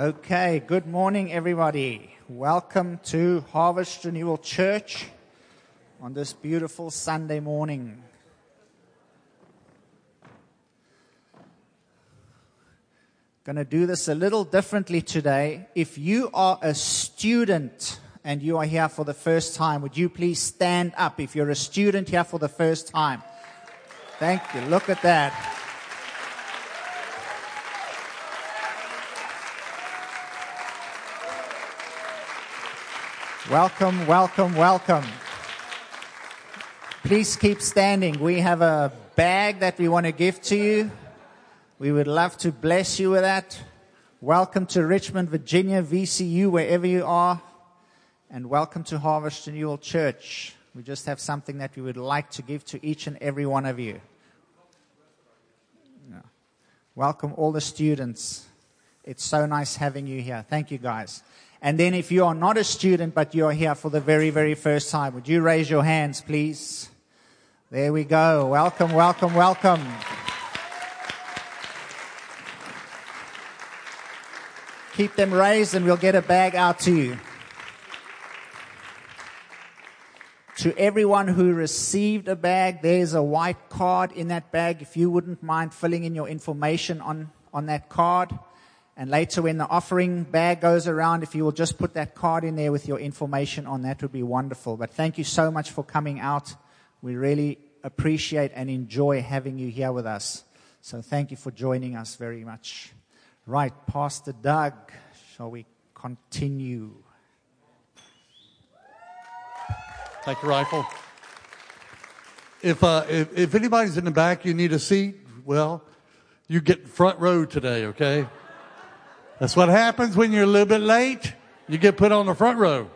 Okay, good morning, everybody. Welcome to Harvest Renewal Church on this beautiful Sunday morning. Going to do this a little differently today. If you are a student and you are here for the first time, would you please stand up if you're a student here for the first time? Thank you. Look at that. Welcome, welcome, welcome. Please keep standing. We have a bag that we want to give to you. We would love to bless you with that. Welcome to Richmond, Virginia, VCU, wherever you are. And welcome to Harvest Renewal Church. We just have something that we would like to give to each and every one of you. Welcome all the students. It's so nice having you here. Thank you, guys. And then if you are not a student, but you're here for the very, very first time, would you raise your hands, please? There we go. Welcome, welcome, welcome. Keep them raised and we'll get a bag out to you. To everyone who received a bag, there's a white card in that bag. If you wouldn't mind filling in your information on, on that card. And later, when the offering bag goes around, if you will just put that card in there with your information on, that would be wonderful. But thank you so much for coming out. We really appreciate and enjoy having you here with us. So thank you for joining us very much. Right, Pastor Doug, shall we continue? Thank you, Rifle. If, uh, if, if anybody's in the back, you need a seat, well, you get front row today, okay? That's what happens when you're a little bit late. You get put on the front row.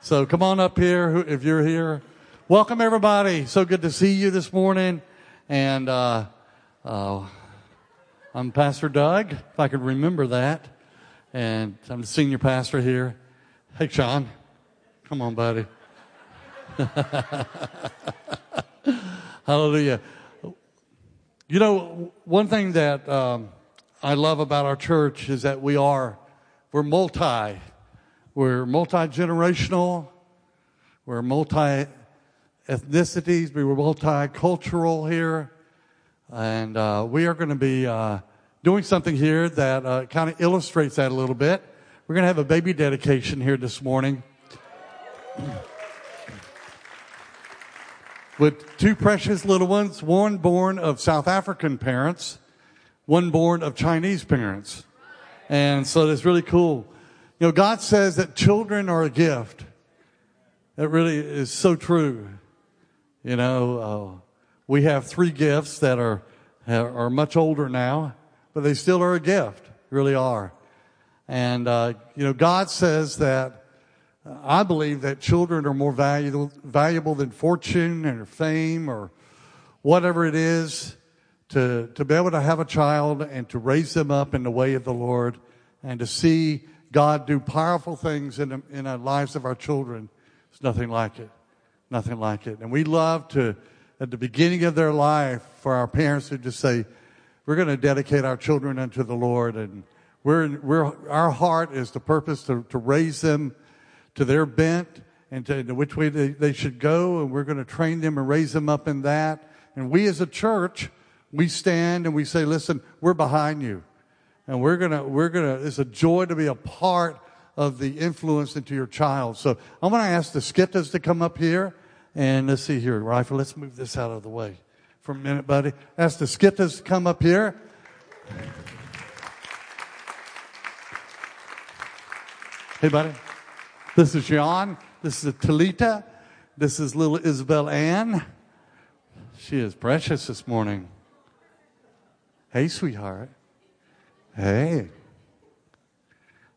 So come on up here if you're here. Welcome everybody. So good to see you this morning. And uh, uh, I'm Pastor Doug, if I could remember that. And I'm the senior pastor here. Hey, Sean. Come on, buddy. Hallelujah. You know, one thing that um, I love about our church is that we are, we're multi. We're multi-generational. We're multi-ethnicities. We're multicultural here. And uh, we are going to be uh, doing something here that uh, kind of illustrates that a little bit. We're going to have a baby dedication here this morning. With two precious little ones, one born of South African parents one born of Chinese parents. And so that's really cool. You know, God says that children are a gift. That really is so true. You know, uh, we have three gifts that are, are much older now, but they still are a gift, really are. And, uh, you know, God says that uh, I believe that children are more valuable, valuable than fortune or fame or whatever it is to, to be able to have a child and to raise them up in the way of the Lord and to see God do powerful things in in the lives of our children. It's nothing like it. Nothing like it. And we love to, at the beginning of their life, for our parents to just say, we're going to dedicate our children unto the Lord. And we're, we're, our heart is the purpose to, to raise them to their bent and to, to which way they, they should go. And we're going to train them and raise them up in that. And we as a church, we stand and we say, listen, we're behind you. And we're gonna, we're gonna, it's a joy to be a part of the influence into your child. So I'm gonna ask the Skittas to come up here. And let's see here, Rifle, let's move this out of the way for a minute, buddy. Ask the Skittas to come up here. Hey, buddy. This is John. This is Talita. This is little Isabel Ann. She is precious this morning. Hey, sweetheart. Hey.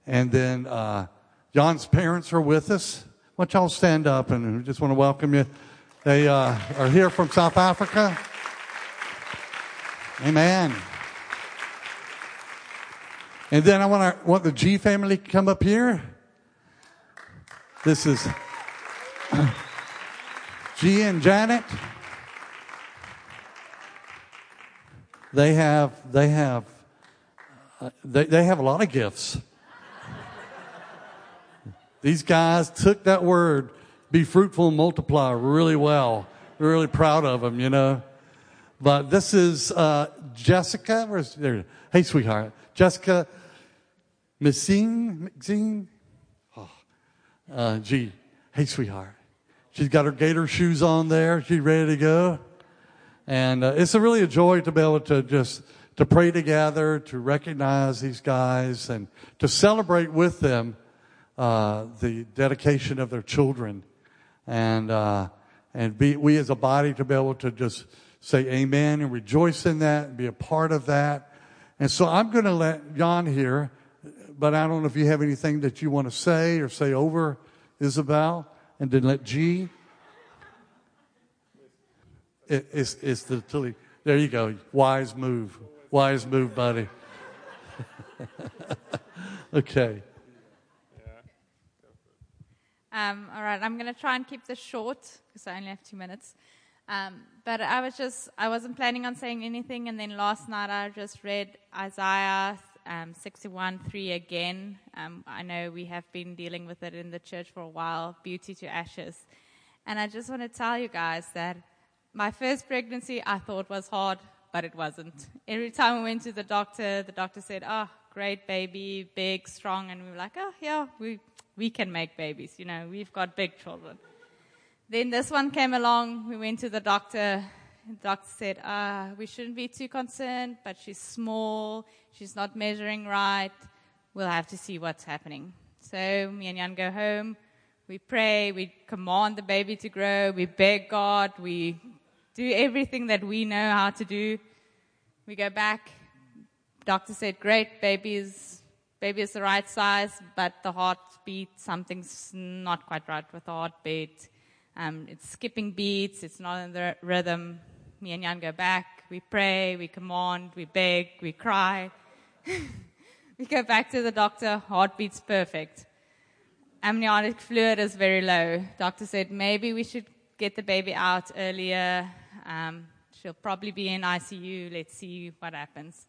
And then uh, John's parents are with us. Why don't y'all stand up and we just want to welcome you. They uh, are here from South Africa. Amen. And then I want to want the G family to come up here. This is G and Janet. They have, they have uh, they, they have a lot of gifts. These guys took that word, be fruitful and multiply, really well. Really proud of them, you know. But this is uh, Jessica. Where's there? Hey, sweetheart, Jessica Missing, Missing. Oh, uh, gee, hey, sweetheart. She's got her gator shoes on there. She's ready to go. And uh, it's a really a joy to be able to just to pray together, to recognize these guys, and to celebrate with them uh, the dedication of their children, and uh, and be we as a body to be able to just say amen and rejoice in that and be a part of that. And so I'm going to let Jan here, but I don't know if you have anything that you want to say or say over Isabel, and then let G. It, it's, it's the Tilly. There you go. Wise move. Wise move, buddy. okay. Um, all right, I'm going to try and keep this short because I only have two minutes. Um, but I was just, I wasn't planning on saying anything, and then last night I just read Isaiah um, 61 3 again. Um, I know we have been dealing with it in the church for a while beauty to ashes. And I just want to tell you guys that my first pregnancy I thought was hard, but it wasn't. Every time we went to the doctor, the doctor said, Oh, great baby, big, strong. And we were like, Oh, yeah, we, we can make babies. You know, we've got big children. Then this one came along. We went to the doctor. The doctor said, uh, we shouldn't be too concerned, but she's small. She's not measuring right. We'll have to see what's happening. So me and Jan go home. We pray. We command the baby to grow. We beg God. We do everything that we know how to do. We go back. Doctor said, great, baby is, baby is the right size, but the heartbeat, something's not quite right with the heartbeat. Um, it's skipping beats. It's not in the rhythm. Me and Jan go back. We pray. We command. We beg. We cry. we go back to the doctor. Heartbeat's perfect. Amniotic fluid is very low. Doctor said maybe we should get the baby out earlier. Um, she'll probably be in ICU. Let's see what happens.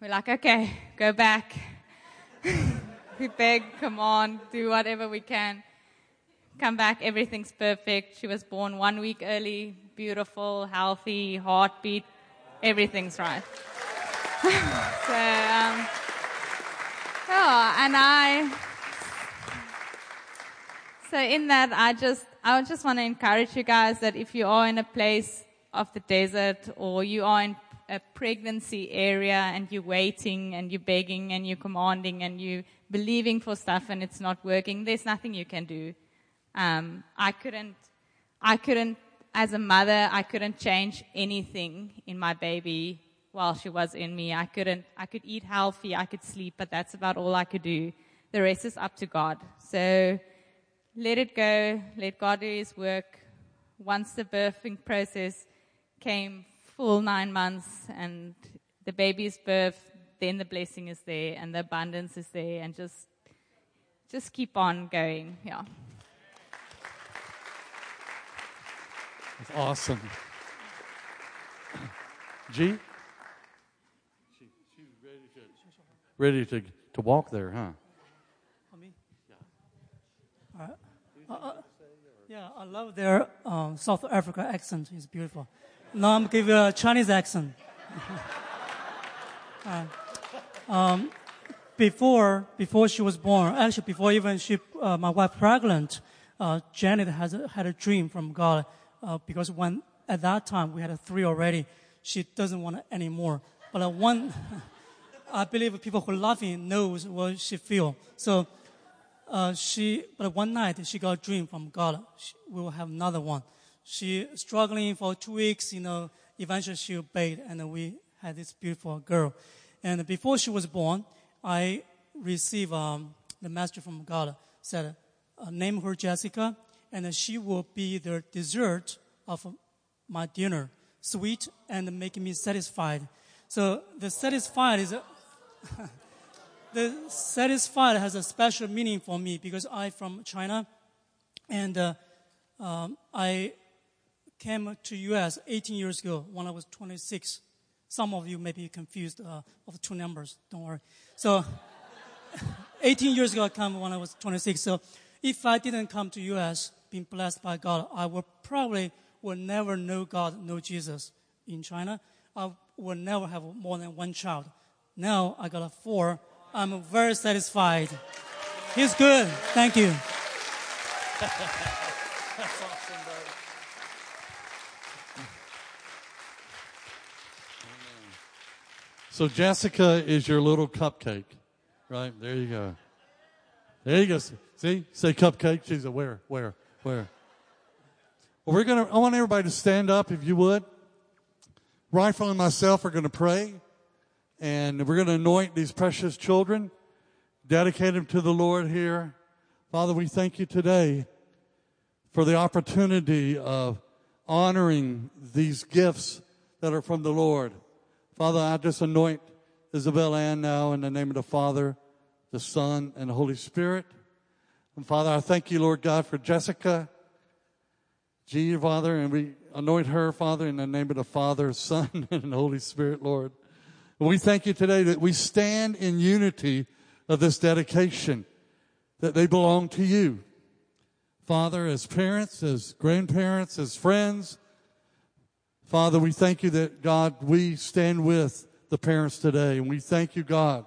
We're like, okay, go back. we beg, come on, do whatever we can come back, everything's perfect. She was born one week early, beautiful, healthy, heartbeat, everything's right. so, um, oh, and I, so in that, I just, I just want to encourage you guys that if you are in a place of the desert or you are in a pregnancy area and you're waiting and you're begging and you're commanding and you're believing for stuff and it's not working, there's nothing you can do. Um, I couldn't, I couldn't, as a mother, I couldn't change anything in my baby while she was in me. I couldn't, I could eat healthy, I could sleep, but that's about all I could do. The rest is up to God. So let it go, let God do His work. Once the birthing process came full nine months and the baby is birthed, then the blessing is there and the abundance is there and just, just keep on going. Yeah. That's awesome. G? She, she's ready to, ready to, to walk there, huh? me? Yeah. Yeah, I love their um, South Africa accent. It's beautiful. Now I'm giving a Chinese accent. uh, um, before before she was born, actually before even she, uh, my wife pregnant, uh, Janet has had a dream from God uh, because when at that time we had three already, she doesn't want it anymore. But one, I believe people who laughing knows what she feel. So uh, she, but one night she got a dream from God. She, we will have another one. She struggling for two weeks, you know. Eventually she obeyed, and we had this beautiful girl. And before she was born, I received um, the message from God said, uh, name her Jessica and she will be the dessert of my dinner, sweet and making me satisfied. So the satisfied is, the satisfied has a special meaning for me because I'm from China, and uh, um, I came to U.S. 18 years ago when I was 26. Some of you may be confused uh, of two numbers. Don't worry. So, 18 years ago, I came when I was 26. So, if I didn't come to U.S., being blessed by God, I would probably would never know God, know Jesus in China. I would never have more than one child. Now I got a four. I'm very satisfied. He's good. Thank you. So Jessica is your little cupcake, right? There you go. There you go. See, say cupcake. She's a where, where, where. Well, we're gonna. I want everybody to stand up, if you would. Rifle and myself are going to pray, and we're going to anoint these precious children, dedicate them to the Lord here. Father, we thank you today for the opportunity of honoring these gifts that are from the Lord. Father, I just anoint Isabel Ann now in the name of the Father, the Son, and the Holy Spirit. And Father, I thank you, Lord God, for Jessica, G, Father, and we anoint her, Father, in the name of the Father, Son, and the Holy Spirit, Lord. We thank you today that we stand in unity of this dedication, that they belong to you. Father, as parents, as grandparents, as friends, Father, we thank you that, God, we stand with the parents today. And we thank you, God,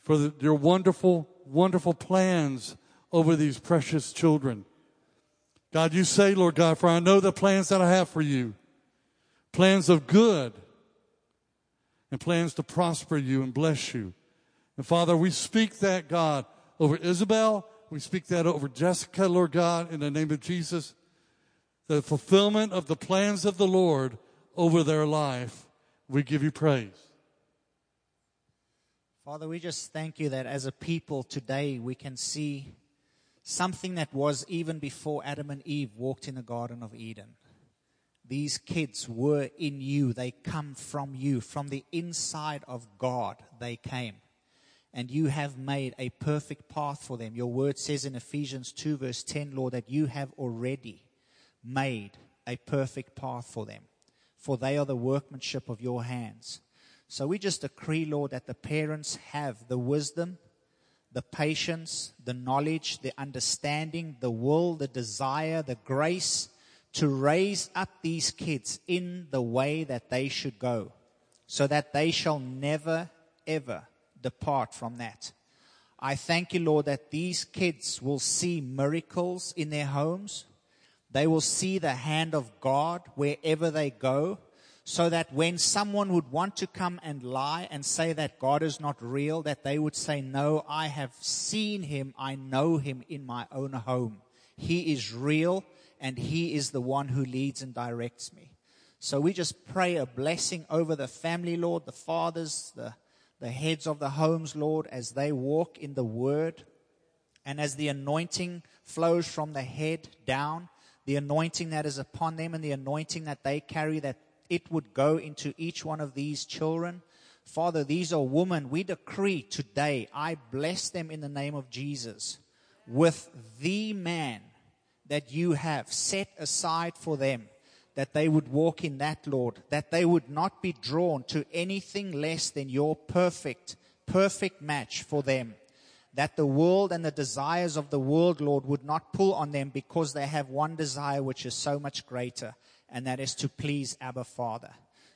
for the, your wonderful, wonderful plans over these precious children. God, you say, Lord God, for I know the plans that I have for you plans of good and plans to prosper you and bless you. And Father, we speak that, God, over Isabel. We speak that over Jessica, Lord God, in the name of Jesus the fulfillment of the plans of the Lord over their life. We give you praise. Father, we just thank you that as a people today we can see something that was even before Adam and Eve walked in the Garden of Eden. These kids were in you. They come from you. From the inside of God, they came. And you have made a perfect path for them. Your word says in Ephesians 2, verse 10, Lord, that you have already made a perfect path for them, for they are the workmanship of your hands. So we just decree, Lord, that the parents have the wisdom, the patience, the knowledge, the understanding, the will, the desire, the grace to raise up these kids in the way that they should go, so that they shall never, ever depart from that. I thank you, Lord, that these kids will see miracles in their homes they will see the hand of God wherever they go, so that when someone would want to come and lie and say that God is not real, that they would say, No, I have seen him, I know him in my own home. He is real, and he is the one who leads and directs me. So we just pray a blessing over the family, Lord, the fathers, the, the heads of the homes, Lord, as they walk in the word and as the anointing flows from the head down the anointing that is upon them and the anointing that they carry, that it would go into each one of these children. Father, these are women. We decree today, I bless them in the name of Jesus with the man that you have set aside for them, that they would walk in that, Lord, that they would not be drawn to anything less than your perfect, perfect match for them that the world and the desires of the world, Lord, would not pull on them because they have one desire which is so much greater, and that is to please Abba Father.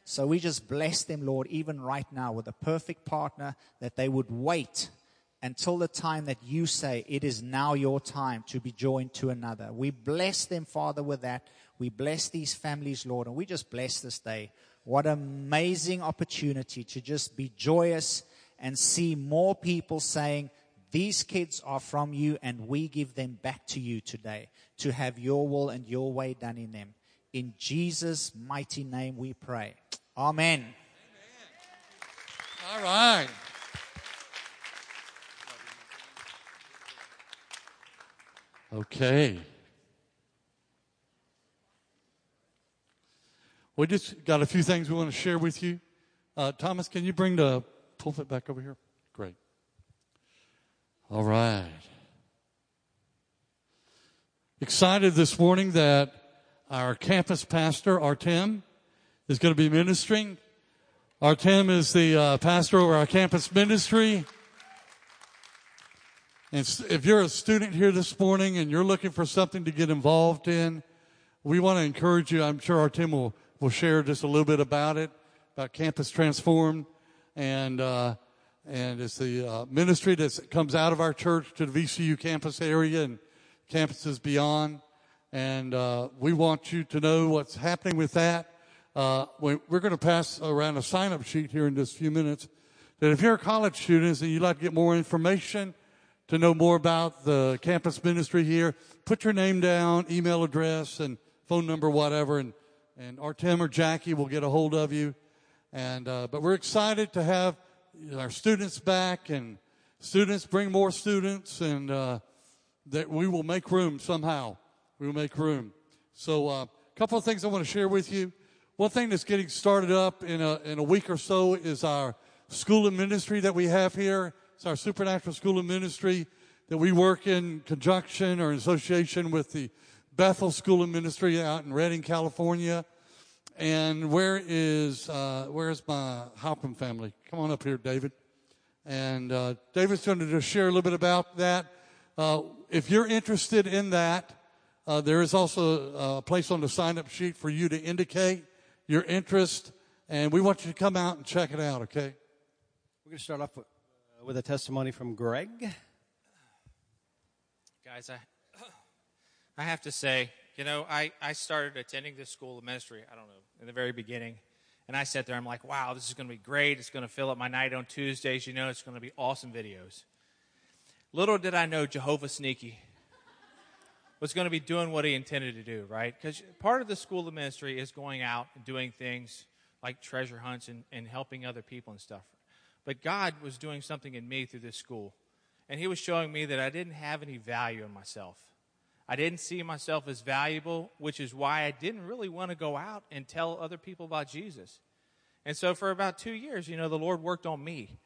So we just bless them, Lord, even right now with a perfect partner that they would wait until the time that you say it is now your time to be joined to another. We bless them, Father, with that. We bless these families, Lord, and we just bless this day. What an amazing opportunity to just be joyous and see more people saying, these kids are from you, and we give them back to you today to have your will and your way done in them. In Jesus' mighty name we pray. Amen. Amen. All right. Okay. We just got a few things we want to share with you. Uh, Thomas, can you bring the pulpit back over here? Great. All right. Excited this morning that our campus pastor, Artem, is going to be ministering Artem is the uh, pastor over our campus ministry. And if you're a student here this morning and you're looking for something to get involved in, we want to encourage you. I'm sure Artem will, will share just a little bit about it, about Campus Transformed. And, uh, and it's the uh, ministry that comes out of our church to the VCU campus area and campuses beyond. And uh, we want you to know what's happening with that. Uh, we're going to pass around a sign up sheet here in just a few minutes. That if you're a college student and you'd like to get more information, to know more about the campus ministry here, put your name down, email address, and phone number, whatever, and, and Artem or Jackie will get a hold of you. And, uh, but we're excited to have our students back and students bring more students and, uh, that we will make room somehow. We will make room. So, a uh, couple of things I want to share with you. One thing that's getting started up in a, in a week or so is our school of ministry that we have here it's our supernatural school of ministry that we work in conjunction or in association with the Bethel School of Ministry out in Redding, California. And where is uh, where is my Halpin family? Come on up here, David. And uh, David's going to just share a little bit about that. Uh, if you're interested in that, uh, there is also a place on the sign-up sheet for you to indicate your interest, and we want you to come out and check it out. Okay? We're going to start off with with a testimony from Greg. Guys, I, I have to say, you know, I, I started attending this school of ministry, I don't know, in the very beginning. And I sat there, I'm like, wow, this is going to be great. It's going to fill up my night on Tuesdays. You know, it's going to be awesome videos. Little did I know Jehovah Sneaky was going to be doing what he intended to do, right? Because part of the school of ministry is going out and doing things like treasure hunts and, and helping other people and stuff. But God was doing something in me through this school. And He was showing me that I didn't have any value in myself. I didn't see myself as valuable, which is why I didn't really want to go out and tell other people about Jesus. And so for about two years, you know, the Lord worked on me.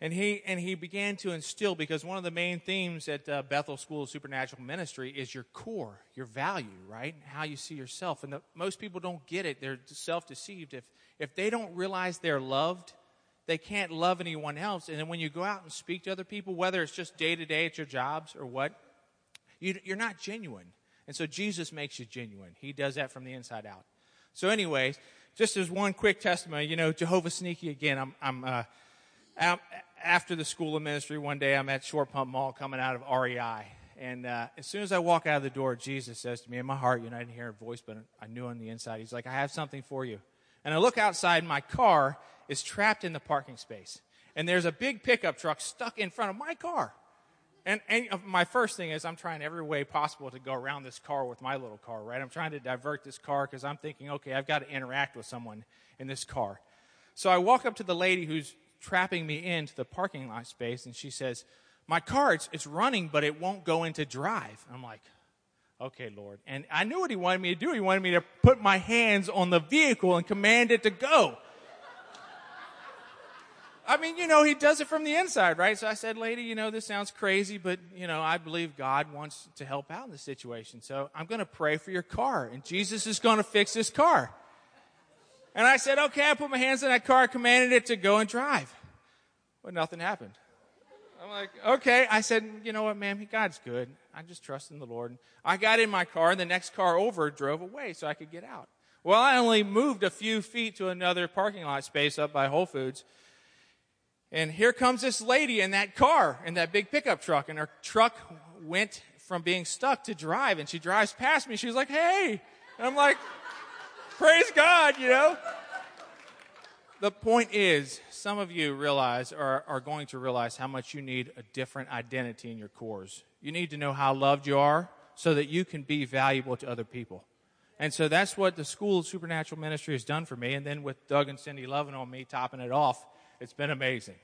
And he, and he began to instill, because one of the main themes at uh, Bethel School of Supernatural Ministry is your core, your value, right? How you see yourself. And the, most people don't get it. They're self deceived. If, if they don't realize they're loved, they can't love anyone else. And then when you go out and speak to other people, whether it's just day to day at your jobs or what, you, you're not genuine. And so Jesus makes you genuine. He does that from the inside out. So, anyways, just as one quick testimony, you know, Jehovah Sneaky again. I'm, I'm uh, out, after the school of ministry one day. I'm at Short Pump Mall coming out of REI. And uh, as soon as I walk out of the door, Jesus says to me in my heart, you know, I didn't hear a voice, but I knew on the inside, He's like, I have something for you. And I look outside my car, is trapped in the parking space. And there's a big pickup truck stuck in front of my car. And, and uh, my first thing is I'm trying every way possible to go around this car with my little car, right? I'm trying to divert this car because I'm thinking, okay, I've got to interact with someone in this car. So I walk up to the lady who's trapping me into the parking lot space, and she says, My car, it's, it's running, but it won't go into drive. I'm like, okay, Lord. And I knew what he wanted me to do. He wanted me to put my hands on the vehicle and command it to go. I mean, you know, he does it from the inside, right? So I said, lady, you know, this sounds crazy, but, you know, I believe God wants to help out in this situation. So I'm going to pray for your car, and Jesus is going to fix this car. And I said, okay, I put my hands on that car, commanded it to go and drive. But nothing happened. I'm like, okay. I said, you know what, ma'am, God's good. I just trust in the Lord. I got in my car, and the next car over drove away so I could get out. Well, I only moved a few feet to another parking lot space up by Whole Foods. And here comes this lady in that car, in that big pickup truck, and her truck went from being stuck to drive, and she drives past me. She's like, hey. And I'm like, praise God, you know? The point is, some of you realize, or are going to realize, how much you need a different identity in your cores. You need to know how loved you are so that you can be valuable to other people. And so that's what the School of Supernatural Ministry has done for me. And then with Doug and Cindy loving on me, topping it off, it's been amazing.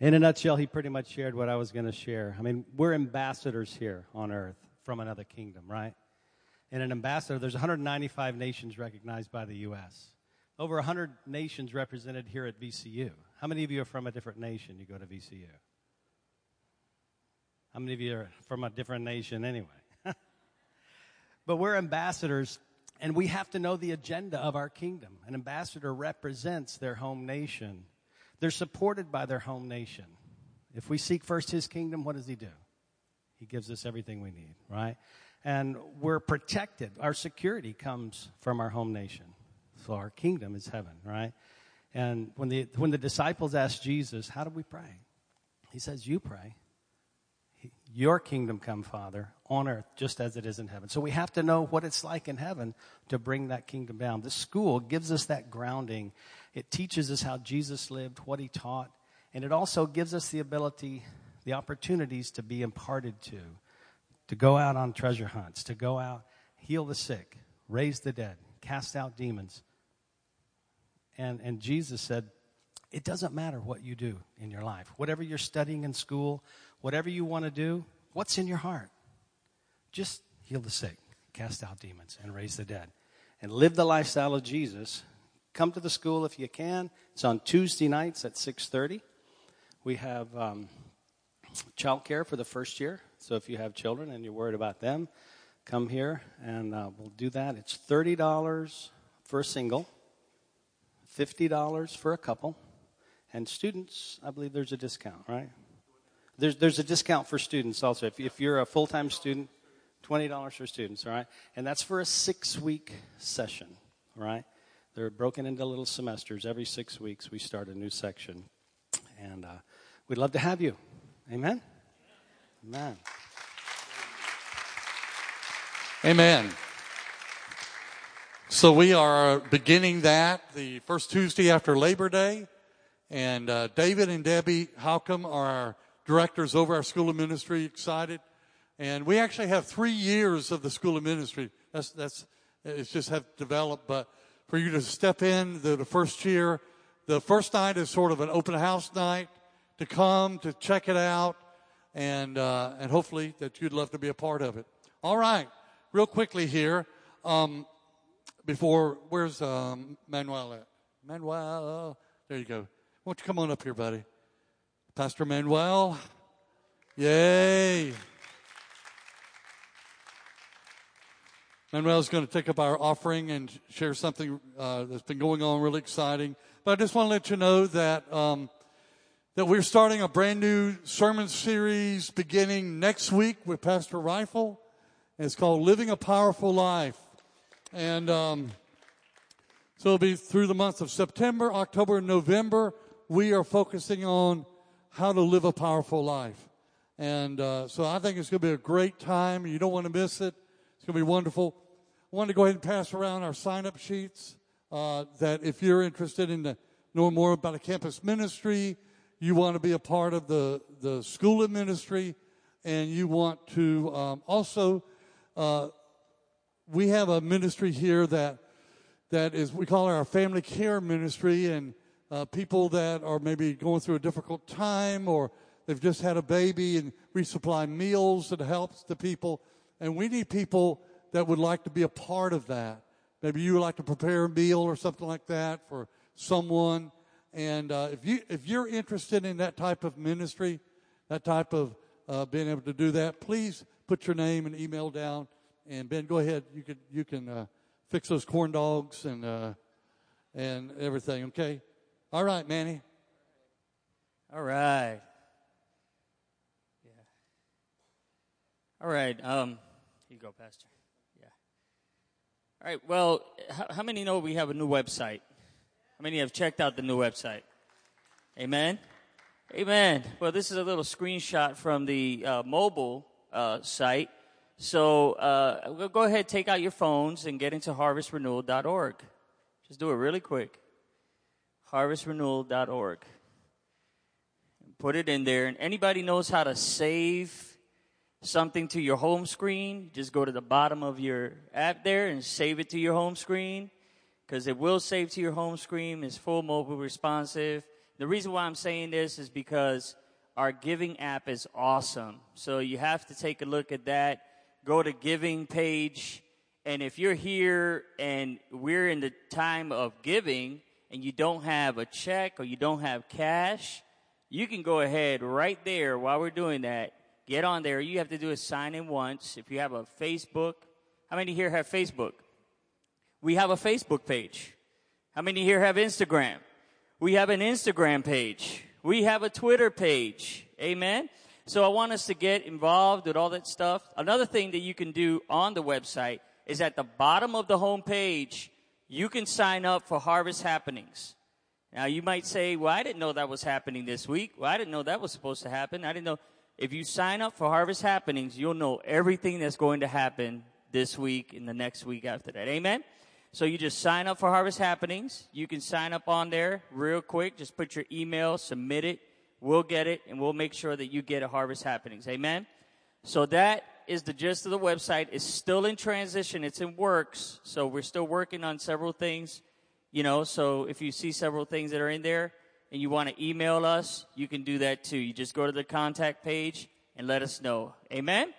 In a nutshell, he pretty much shared what I was going to share. I mean, we're ambassadors here on earth from another kingdom, right? And an ambassador, there's 195 nations recognized by the U.S., over 100 nations represented here at VCU. How many of you are from a different nation? You go to VCU? How many of you are from a different nation anyway? but we're ambassadors, and we have to know the agenda of our kingdom. An ambassador represents their home nation, they're supported by their home nation. If we seek first his kingdom, what does he do? He gives us everything we need, right? And we're protected. Our security comes from our home nation. So our kingdom is heaven, right? And when the, when the disciples asked Jesus, How do we pray? He says, You pray. Your kingdom come, Father, on earth just as it is in heaven. So we have to know what it's like in heaven to bring that kingdom down. The school gives us that grounding. It teaches us how Jesus lived, what he taught, and it also gives us the ability, the opportunities to be imparted to, to go out on treasure hunts, to go out, heal the sick, raise the dead, cast out demons. And, and Jesus said, it doesn't matter what you do in your life. Whatever you're studying in school, whatever you want to do, what's in your heart? Just heal the sick, cast out demons, and raise the dead. And live the lifestyle of Jesus. Come to the school if you can. It's on Tuesday nights at 6.30. We have um, child care for the first year. So if you have children and you're worried about them, come here and uh, we'll do that. It's $30 for a single, $50 for a couple. And students, I believe there's a discount, right? There's, there's a discount for students also. If, if you're a full time student, $20 for students, all right? And that's for a six week session, all right? They're broken into little semesters. Every six weeks, we start a new section. And uh, we'd love to have you. Amen? Amen. Amen. So we are beginning that the first Tuesday after Labor Day. And uh, David and Debbie Halcomb are our directors over our School of Ministry, excited. And we actually have three years of the School of Ministry. That's, that's, it's just have developed. But for you to step in the, the first year, the first night is sort of an open house night to come, to check it out, and, uh, and hopefully that you'd love to be a part of it. All right, real quickly here, um, before, where's um, Manuel at? Manuel, there you go. Why don't you come on up here, buddy? Pastor Manuel. Yay. Manuel's going to take up our offering and share something uh, that's been going on really exciting. But I just want to let you know that um, that we're starting a brand new sermon series beginning next week with Pastor Rifle. And it's called Living a Powerful Life. And um, so it'll be through the months of September, October, and November we are focusing on how to live a powerful life. And uh, so I think it's going to be a great time. You don't want to miss it. It's going to be wonderful. I want to go ahead and pass around our sign up sheets uh, that if you're interested in knowing more about a campus ministry, you want to be a part of the, the school of ministry, and you want to um, also, uh, we have a ministry here that that is we call it our family care ministry, and uh, people that are maybe going through a difficult time or they've just had a baby and we supply meals that helps the people. And we need people that would like to be a part of that. Maybe you would like to prepare a meal or something like that for someone. And uh, if you if you're interested in that type of ministry, that type of uh, being able to do that, please put your name and email down. And Ben, go ahead. You can you can uh, fix those corn dogs and uh, and everything. Okay. All right, Manny. All right. Yeah. All right. Um, you go, Pastor. Yeah. All right. Well, how, how many know we have a new website? How many have checked out the new website? Amen. Amen. Well, this is a little screenshot from the uh, mobile uh, site. So uh, go ahead, take out your phones and get into harvestrenewal.org. Just do it really quick harvestrenewal.org. Put it in there, and anybody knows how to save something to your home screen, just go to the bottom of your app there and save it to your home screen because it will save to your home screen. It's full mobile responsive. The reason why I'm saying this is because our giving app is awesome. So you have to take a look at that. Go to giving page. And if you're here and we're in the time of giving, and you don't have a check or you don't have cash, you can go ahead right there while we're doing that Get on there. You have to do is sign in once. If you have a Facebook, how many here have Facebook? We have a Facebook page. How many here have Instagram? We have an Instagram page. We have a Twitter page. Amen. So I want us to get involved with all that stuff. Another thing that you can do on the website is at the bottom of the home page, you can sign up for harvest happenings. Now you might say, well, I didn't know that was happening this week. Well, I didn't know that was supposed to happen. I didn't know. If you sign up for harvest happenings, you'll know everything that's going to happen this week and the next week after that. Amen. So you just sign up for Harvest Happenings. You can sign up on there real quick. Just put your email, submit it. We'll get it and we'll make sure that you get a Harvest Happenings. Amen. So that is the gist of the website. It's still in transition. It's in works. So we're still working on several things, you know, so if you see several things that are in there and you want to email us, you can do that too. You just go to the contact page and let us know. Amen.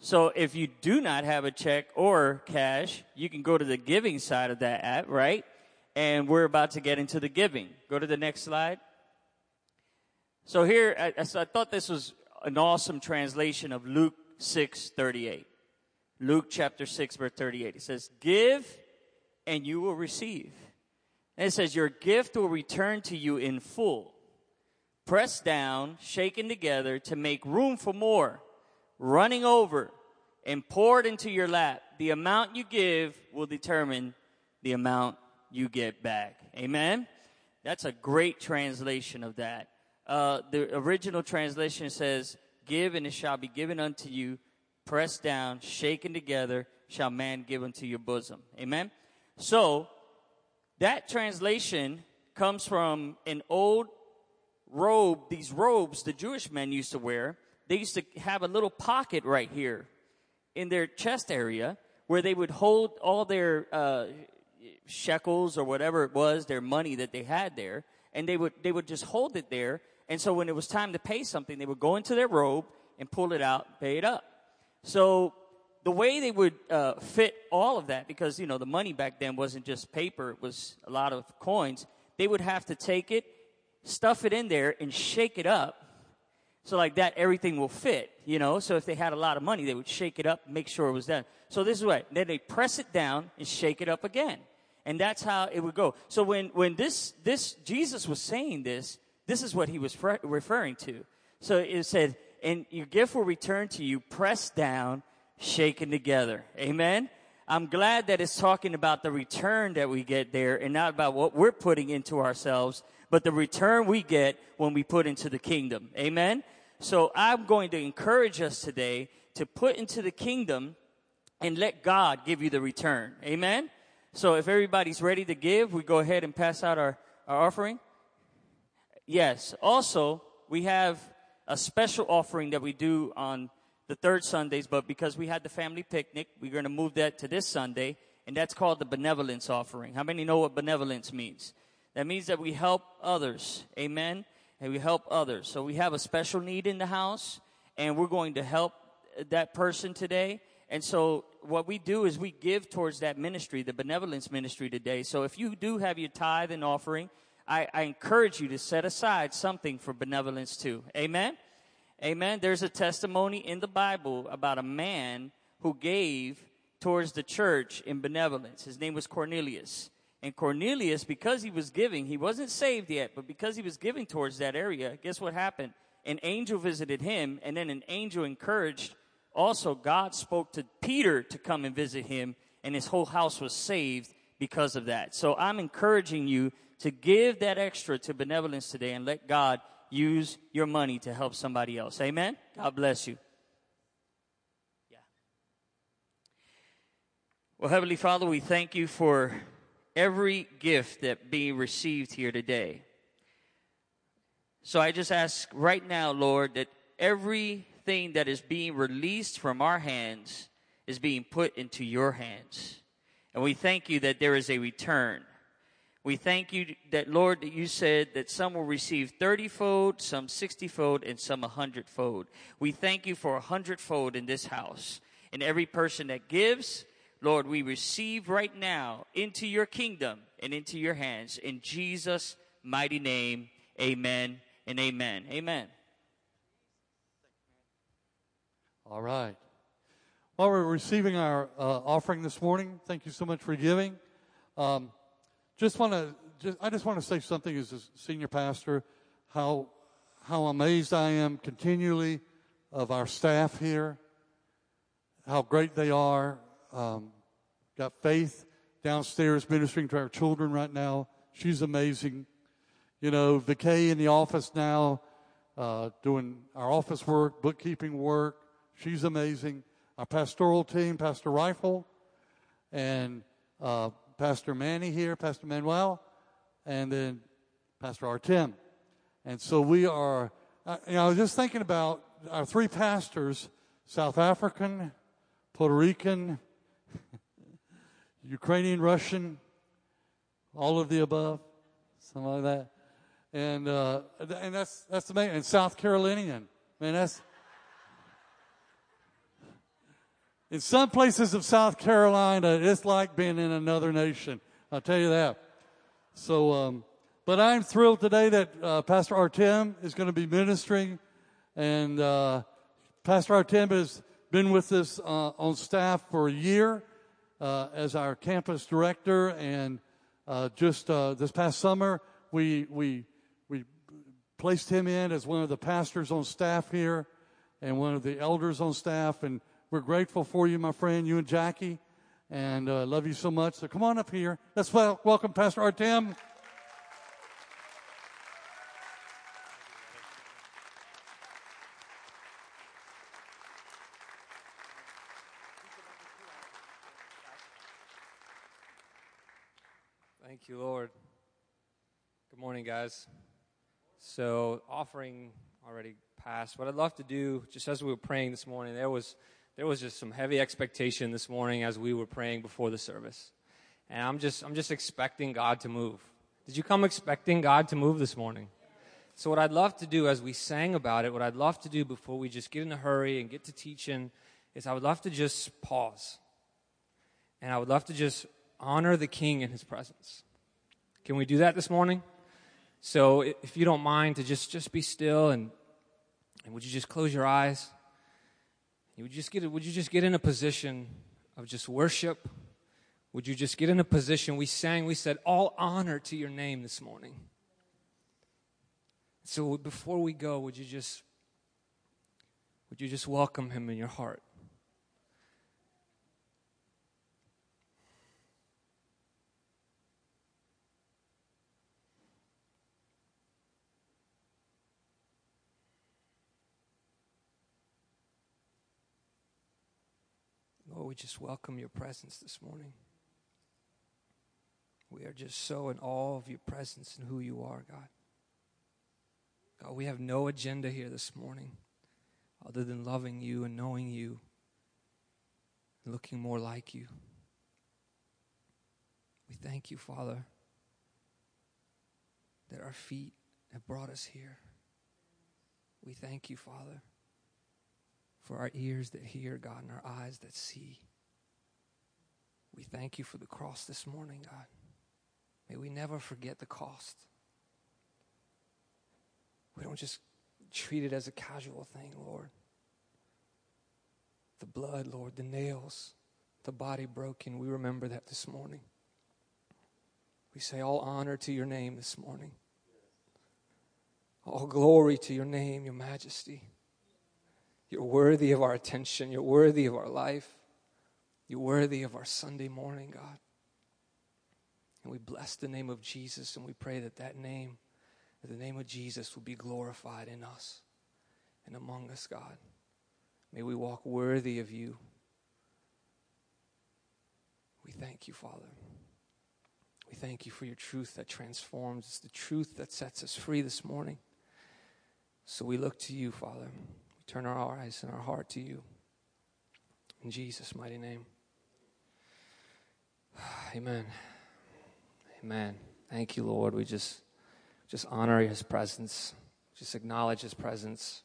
So if you do not have a check or cash, you can go to the giving side of that app, right? And we're about to get into the giving. Go to the next slide. So here, I, so I thought this was an awesome translation of Luke 6, 38. Luke chapter 6, verse 38. It says, give and you will receive. And it says, your gift will return to you in full, pressed down, shaken together to make room for more running over and poured into your lap. The amount you give will determine the amount you get back. Amen? That's a great translation of that. Uh, the original translation says, Give and it shall be given unto you, pressed down, shaken together, shall man give unto your bosom. Amen? So, that translation comes from an old robe, these robes the Jewish men used to wear they used to have a little pocket right here in their chest area where they would hold all their uh, shekels or whatever it was, their money that they had there, and they would they would just hold it there. And so when it was time to pay something, they would go into their robe and pull it out, pay it up. So the way they would uh, fit all of that, because you know the money back then wasn't just paper; it was a lot of coins. They would have to take it, stuff it in there, and shake it up so like that, everything will fit, you know. So if they had a lot of money, they would shake it up, make sure it was done. So this is what, then they press it down and shake it up again. And that's how it would go. So when, when this, this, Jesus was saying this, this is what he was fre- referring to. So it said, and your gift will return to you, pressed down, shaken together. Amen. I'm glad that it's talking about the return that we get there and not about what we're putting into ourselves, but the return we get when we put into the kingdom. Amen. So I'm going to encourage us today to put into the kingdom and let God give you the return. Amen. So if everybody's ready to give, we go ahead and pass out our, our offering. Yes. Also, we have a special offering that we do on the third Sundays, but because we had the family picnic, we're going to move that to this Sunday, and that's called the benevolence offering. How many know what benevolence means? That means that we help others. Amen and we help others. So we have a special need in the house and we're going to help that person today. And so what we do is we give towards that ministry, the benevolence ministry today. So if you do have your tithe and offering, I, I encourage you to set aside something for benevolence too. Amen. Amen. There's a testimony in the Bible about a man who gave towards the church in benevolence. His name was Cornelius. And Cornelius, because he was giving, he wasn't saved yet, but because he was giving towards that area, guess what happened? An angel visited him, and then an angel encouraged. Also, God spoke to Peter to come and visit him, and his whole house was saved because of that. So I'm encouraging you to give that extra to benevolence today and let God use your money to help somebody else. Amen? God bless you. Yeah. Well, Heavenly Father, we thank you for every gift that being received here today. So I just ask right now, Lord, that everything that is being released from our hands is being put into your hands. And we thank you that there is a return. We thank you that, Lord, that you said that some will receive 30 fold, some 60 fold, and some 100 fold. We thank you for a 100 fold in this house. And every person that gives, Lord, we receive right now into your kingdom and into your hands. In Jesus' mighty name, amen and amen. Amen. All right. While we're receiving our uh, offering this morning, thank you so much for giving. Um, just want to, I just want to say something as a senior pastor, how how amazed I am continually of our staff here, how great they are. Um, got Faith downstairs ministering to our children right now. She's amazing. You know, Vicky in the office now, uh, doing our office work, bookkeeping work. She's amazing. Our pastoral team, Pastor Rifle, and uh, Pastor Manny here, Pastor Manuel, and then Pastor Artem. And so we are, uh, you know, I was just thinking about our three pastors South African, Puerto Rican, Ukrainian, Russian, all of the above, something like that. And, uh, and that's, that's amazing. And South Carolinian. Man, that's, in some places of South Carolina, it's like being in another nation. I'll tell you that. So, um, but I'm thrilled today that uh, Pastor Artem is going to be ministering, and uh, Pastor Artem has been with us uh, on staff for a year uh, as our campus director, and uh, just uh, this past summer we we we placed him in as one of the pastors on staff here, and one of the elders on staff, and we're grateful for you, my friend, you and Jackie, and I love you so much. So come on up here. Let's welcome Pastor Artem. Thank you, Lord. Good morning, guys. So, offering already passed. What I'd love to do, just as we were praying this morning, there was there was just some heavy expectation this morning as we were praying before the service, and I'm just I'm just expecting God to move. Did you come expecting God to move this morning? So, what I'd love to do as we sang about it, what I'd love to do before we just get in a hurry and get to teaching, is I would love to just pause, and I would love to just honor the King in His presence. Can we do that this morning? So if you don't mind to just, just be still and, and would you just close your eyes? Would you, just get, would you just get in a position of just worship? Would you just get in a position? We sang, we said, all honor to your name this morning. So before we go, would you just would you just welcome him in your heart? Lord, we just welcome your presence this morning. We are just so in awe of your presence and who you are, God. God, we have no agenda here this morning other than loving you and knowing you and looking more like you. We thank you, Father, that our feet have brought us here. We thank you, Father for our ears that hear, God, and our eyes that see. We thank you for the cross this morning, God. May we never forget the cost. We don't just treat it as a casual thing, Lord. The blood, Lord, the nails, the body broken, we remember that this morning. We say all honor to your name this morning. All glory to your name, your majesty. You're worthy of our attention. You're worthy of our life. You're worthy of our Sunday morning, God. And we bless the name of Jesus and we pray that that name, that the name of Jesus will be glorified in us and among us, God. May we walk worthy of you. We thank you, Father. We thank you for your truth that transforms. It's the truth that sets us free this morning. So we look to you, Father turn our eyes and our heart to you. In Jesus' mighty name. Amen. Amen. Thank you, Lord. We just just honor his presence. Just acknowledge his presence.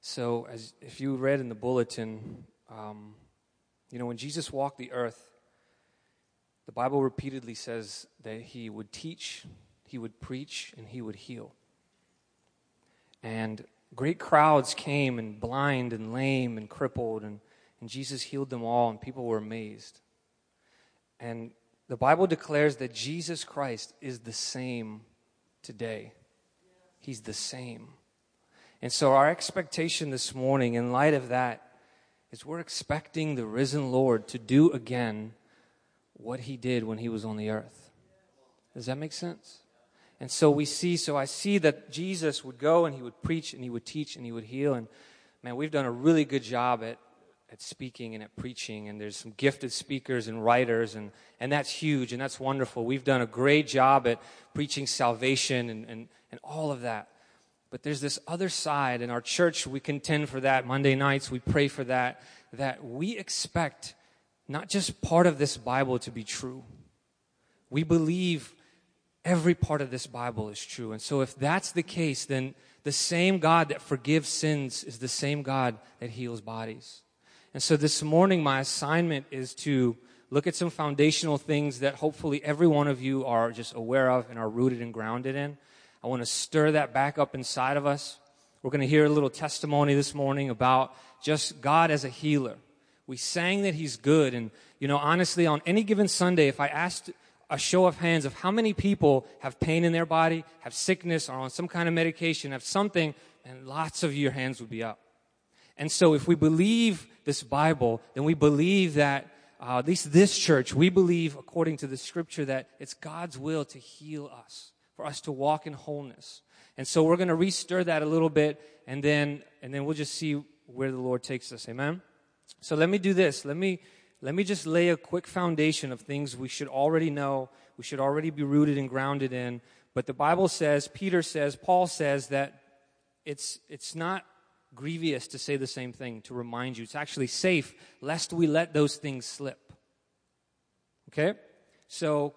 So, as if you read in the bulletin, um, you know, when Jesus walked the earth, the Bible repeatedly says that he would teach, he would preach, and he would heal. And great crowds came and blind and lame and crippled, and, and Jesus healed them all, and people were amazed. And the Bible declares that Jesus Christ is the same today. He's the same. And so, our expectation this morning, in light of that, is we're expecting the risen Lord to do again what he did when he was on the earth. Does that make sense? And so we see, so I see that Jesus would go and he would preach and he would teach and he would heal. And man, we've done a really good job at, at speaking and at preaching. And there's some gifted speakers and writers, and, and that's huge and that's wonderful. We've done a great job at preaching salvation and, and, and all of that. But there's this other side. In our church, we contend for that. Monday nights, we pray for that. That we expect not just part of this Bible to be true. We believe every part of this Bible is true. And so if that's the case, then the same God that forgives sins is the same God that heals bodies. And so this morning, my assignment is to look at some foundational things that hopefully every one of you are just aware of and are rooted and grounded in. I want to stir that back up inside of us. We're going to hear a little testimony this morning about just God as a healer. We sang that He's good. And, you know, honestly, on any given Sunday, if I asked a show of hands of how many people have pain in their body, have sickness, are on some kind of medication, have something, and lots of your hands would be up. And so if we believe this Bible, then we believe that, uh, at least this church, we believe according to the scripture that it's God's will to heal us for us to walk in wholeness. And so we're going to restir that a little bit and then and then we'll just see where the Lord takes us. Amen. So let me do this. Let me let me just lay a quick foundation of things we should already know, we should already be rooted and grounded in. But the Bible says, Peter says, Paul says that it's it's not grievous to say the same thing to remind you. It's actually safe lest we let those things slip. Okay? So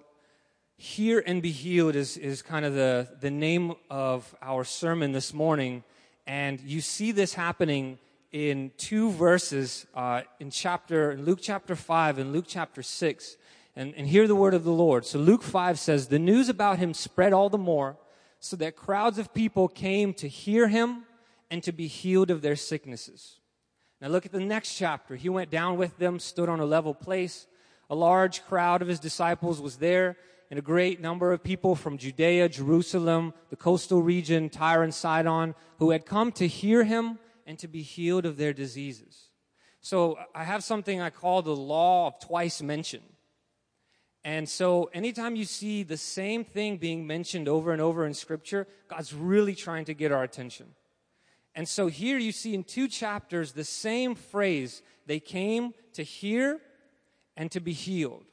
Hear and be healed is, is kind of the, the name of our sermon this morning. And you see this happening in two verses uh, in chapter in Luke chapter 5 and Luke chapter 6. And, and hear the word of the Lord. So Luke 5 says, The news about him spread all the more, so that crowds of people came to hear him and to be healed of their sicknesses. Now look at the next chapter. He went down with them, stood on a level place. A large crowd of his disciples was there and a great number of people from Judea, Jerusalem, the coastal region, Tyre and Sidon, who had come to hear him and to be healed of their diseases. So I have something I call the law of twice mention. And so anytime you see the same thing being mentioned over and over in scripture, God's really trying to get our attention. And so here you see in two chapters the same phrase. They came to hear and to be healed.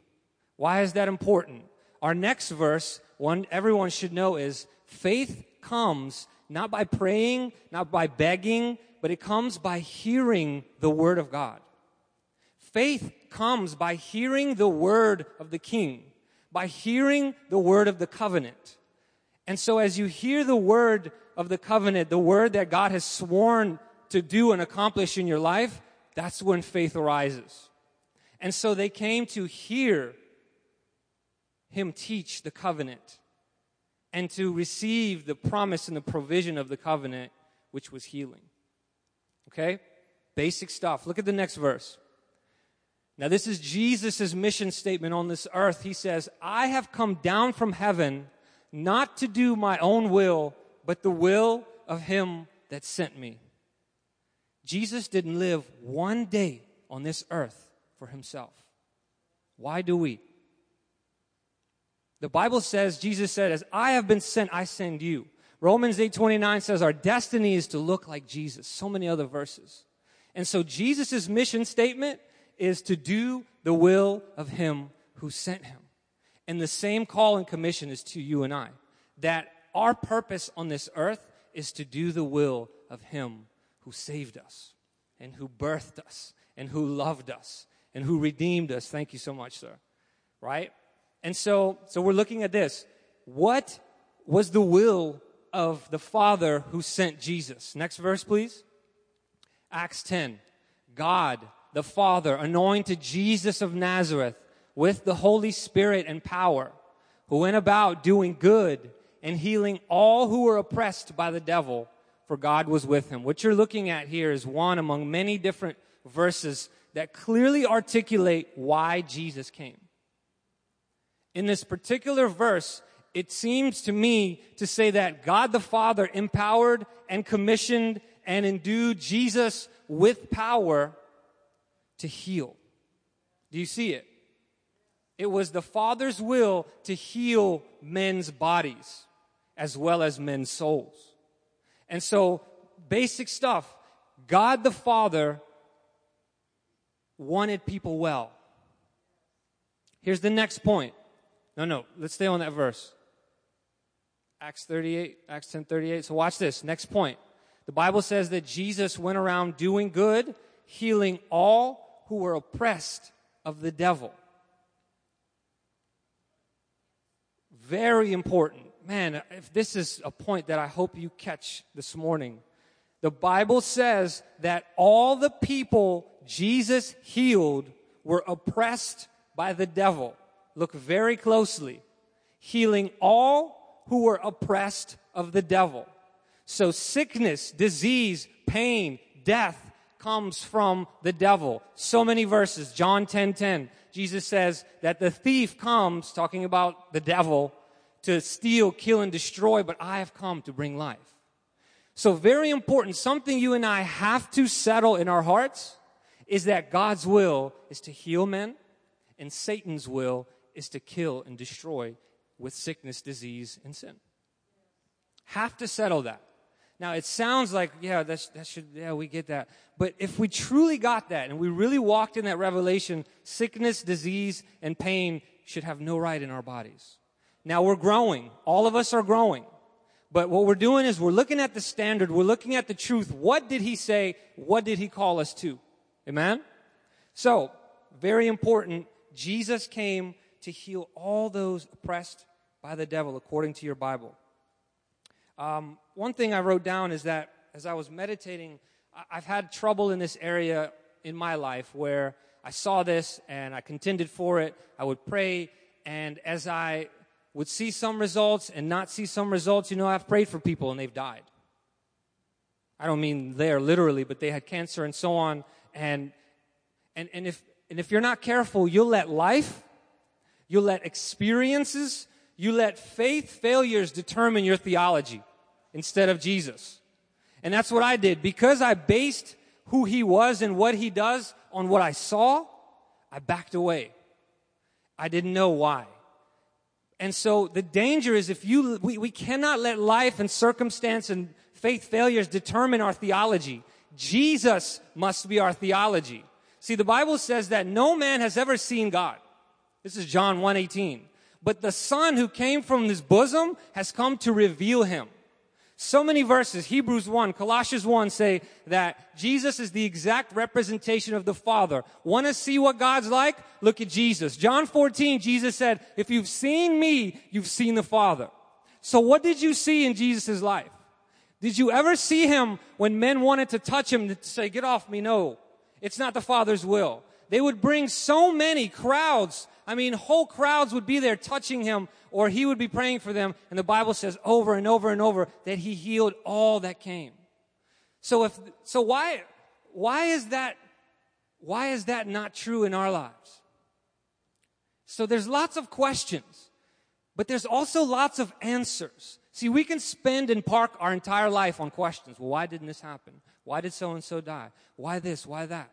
Why is that important? Our next verse, one everyone should know is faith comes not by praying, not by begging, but it comes by hearing the word of God. Faith comes by hearing the word of the king, by hearing the word of the covenant. And so as you hear the word of the covenant, the word that God has sworn to do and accomplish in your life, that's when faith arises. And so they came to hear him teach the covenant and to receive the promise and the provision of the covenant, which was healing. Okay? Basic stuff. Look at the next verse. Now, this is Jesus' mission statement on this earth. He says, I have come down from heaven not to do my own will, but the will of him that sent me. Jesus didn't live one day on this earth for himself. Why do we? The Bible says, Jesus said, as I have been sent, I send you. Romans 8:29 says our destiny is to look like Jesus. So many other verses. And so Jesus' mission statement is to do the will of him who sent him. And the same call and commission is to you and I. That our purpose on this earth is to do the will of him who saved us and who birthed us and who loved us and who redeemed us. Thank you so much, sir. Right? And so, so we're looking at this. What was the will of the Father who sent Jesus? Next verse, please. Acts 10. God, the Father, anointed Jesus of Nazareth with the Holy Spirit and power, who went about doing good and healing all who were oppressed by the devil, for God was with him. What you're looking at here is one among many different verses that clearly articulate why Jesus came. In this particular verse, it seems to me to say that God the Father empowered and commissioned and endued Jesus with power to heal. Do you see it? It was the Father's will to heal men's bodies as well as men's souls. And so, basic stuff. God the Father wanted people well. Here's the next point. No, no, let's stay on that verse. Acts 38, Acts 10 38. So watch this. Next point. The Bible says that Jesus went around doing good, healing all who were oppressed of the devil. Very important. Man, if this is a point that I hope you catch this morning. The Bible says that all the people Jesus healed were oppressed by the devil. Look very closely. Healing all who were oppressed of the devil. So sickness, disease, pain, death comes from the devil. So many verses. John 10, 10. Jesus says that the thief comes, talking about the devil, to steal, kill, and destroy, but I have come to bring life. So very important, something you and I have to settle in our hearts is that God's will is to heal men and Satan's will is to kill and destroy with sickness, disease, and sin. Have to settle that. Now it sounds like, yeah, that should, yeah, we get that. But if we truly got that and we really walked in that revelation, sickness, disease, and pain should have no right in our bodies. Now we're growing. All of us are growing. But what we're doing is we're looking at the standard. We're looking at the truth. What did he say? What did he call us to? Amen? So, very important. Jesus came to heal all those oppressed by the devil, according to your Bible. Um, one thing I wrote down is that as I was meditating, I've had trouble in this area in my life where I saw this and I contended for it. I would pray, and as I would see some results and not see some results, you know, I've prayed for people and they've died. I don't mean there literally, but they had cancer and so on. And, and, and if, and if you're not careful, you'll let life you'll let experiences, you let faith failures determine your theology instead of Jesus. And that's what I did. Because I based who he was and what he does on what I saw, I backed away. I didn't know why. And so the danger is if you, we, we cannot let life and circumstance and faith failures determine our theology. Jesus must be our theology. See, the Bible says that no man has ever seen God. This is John 1:18. But the son who came from his bosom has come to reveal him. So many verses, Hebrews 1, Colossians 1 say that Jesus is the exact representation of the Father. Want to see what God's like? Look at Jesus. John 14, Jesus said, if you've seen me, you've seen the Father. So what did you see in Jesus' life? Did you ever see him when men wanted to touch him to say, get off me? No. It's not the Father's will. They would bring so many crowds I mean, whole crowds would be there touching him, or he would be praying for them. And the Bible says over and over and over that he healed all that came. So if, so why, why is that, why is that not true in our lives? So there's lots of questions, but there's also lots of answers. See, we can spend and park our entire life on questions. Well, why didn't this happen? Why did so and so die? Why this? Why that?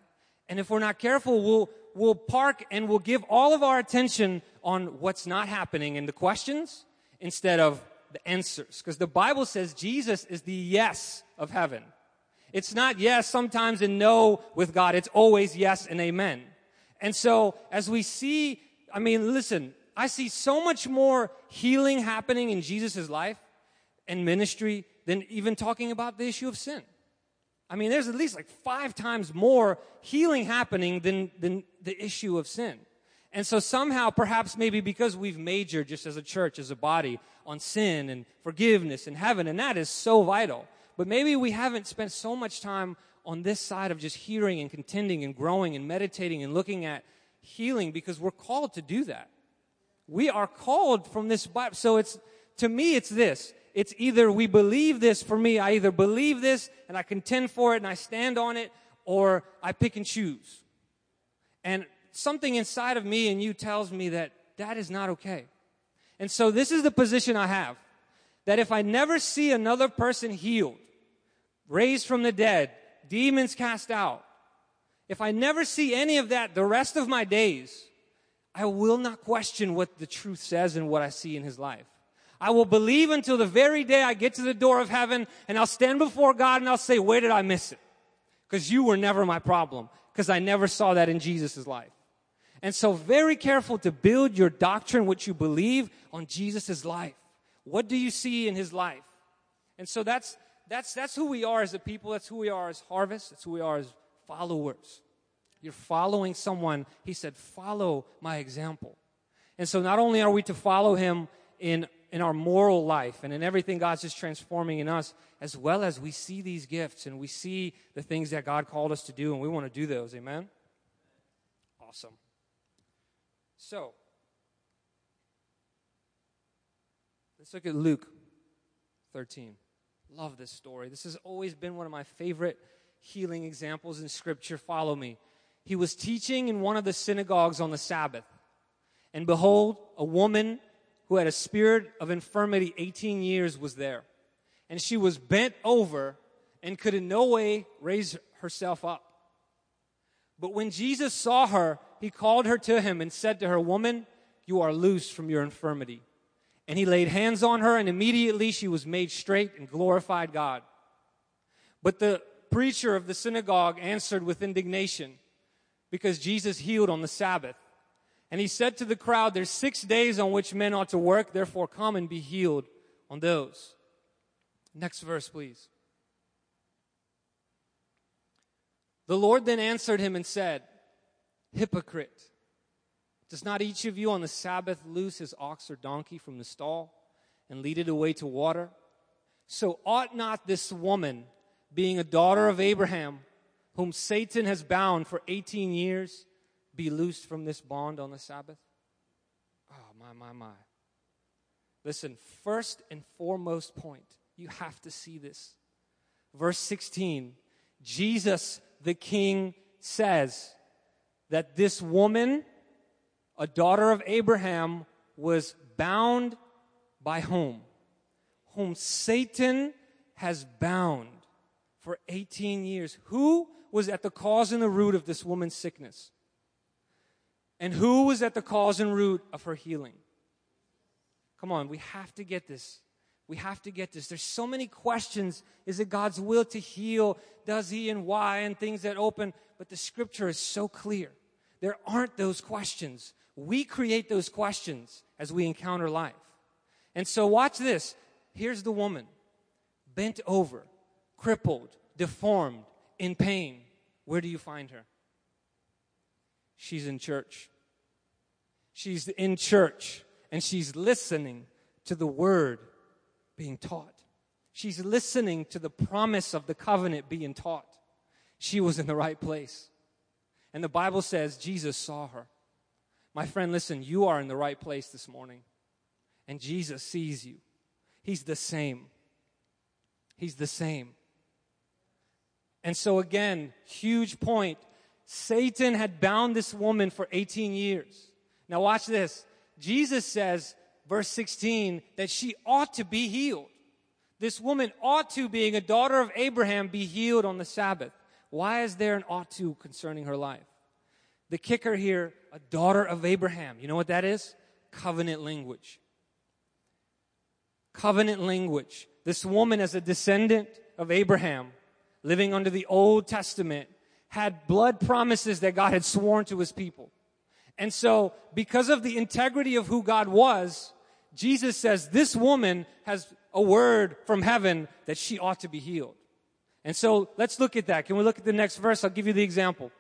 And if we're not careful, we'll, we'll park and we'll give all of our attention on what's not happening in the questions instead of the answers. Because the Bible says Jesus is the yes of heaven. It's not yes sometimes and no with God. It's always yes and amen. And so as we see, I mean, listen, I see so much more healing happening in Jesus' life and ministry than even talking about the issue of sin. I mean, there's at least like five times more healing happening than, than the issue of sin. And so somehow, perhaps maybe because we've majored just as a church, as a body, on sin and forgiveness and heaven, and that is so vital. But maybe we haven't spent so much time on this side of just hearing and contending and growing and meditating and looking at healing because we're called to do that. We are called from this Bible. So it's, to me, it's this. It's either we believe this for me, I either believe this and I contend for it and I stand on it, or I pick and choose. And something inside of me and you tells me that that is not okay. And so this is the position I have. That if I never see another person healed, raised from the dead, demons cast out, if I never see any of that the rest of my days, I will not question what the truth says and what I see in his life. I will believe until the very day I get to the door of heaven and I'll stand before God and I'll say, where did I miss it? Because you were never my problem. Because I never saw that in Jesus' life. And so very careful to build your doctrine, what you believe on Jesus' life. What do you see in his life? And so that's, that's, that's who we are as a people. That's who we are as harvest. That's who we are as followers. You're following someone. He said, follow my example. And so not only are we to follow him in, in our moral life and in everything God's just transforming in us, as well as we see these gifts and we see the things that God called us to do and we want to do those. Amen? Awesome. So, let's look at Luke 13. Love this story. This has always been one of my favorite healing examples in Scripture. Follow me. He was teaching in one of the synagogues on the Sabbath. And behold, a woman who had a spirit of infirmity 18 years was there. And she was bent over and could in no way raise herself up. But when Jesus saw her, he called her to him and said to her, Woman, you are loosed from your infirmity. And he laid hands on her, and immediately she was made straight and glorified God. But the preacher of the synagogue answered with indignation because Jesus healed on the Sabbath. And he said to the crowd, There's six days on which men ought to work, therefore come and be healed on those. Next verse, please. The Lord then answered him and said, Hypocrite, does not each of you on the Sabbath loose his ox or donkey from the stall and lead it away to water? So ought not this woman, being a daughter of Abraham, whom Satan has bound for 18 years, be loosed from this bond on the Sabbath? Oh, my, my, my. Listen, first and foremost point, you have to see this. Verse 16, Jesus the King says, that this woman, a daughter of Abraham, was bound by whom? Whom Satan has bound for 18 years. Who was at the cause and the root of this woman's sickness? And who was at the cause and root of her healing? Come on, we have to get this. We have to get this. There's so many questions. Is it God's will to heal? Does He and why? And things that open. But the scripture is so clear. There aren't those questions. We create those questions as we encounter life. And so, watch this. Here's the woman bent over, crippled, deformed, in pain. Where do you find her? She's in church. She's in church and she's listening to the word being taught. She's listening to the promise of the covenant being taught. She was in the right place. And the Bible says Jesus saw her. My friend, listen, you are in the right place this morning. And Jesus sees you. He's the same. He's the same. And so, again, huge point. Satan had bound this woman for 18 years. Now, watch this. Jesus says, verse 16, that she ought to be healed. This woman ought to, being a daughter of Abraham, be healed on the Sabbath. Why is there an ought to concerning her life? The kicker here, a daughter of Abraham. You know what that is? Covenant language. Covenant language. This woman, as a descendant of Abraham, living under the Old Testament, had blood promises that God had sworn to his people. And so, because of the integrity of who God was, Jesus says this woman has a word from heaven that she ought to be healed. And so let's look at that. Can we look at the next verse? I'll give you the example.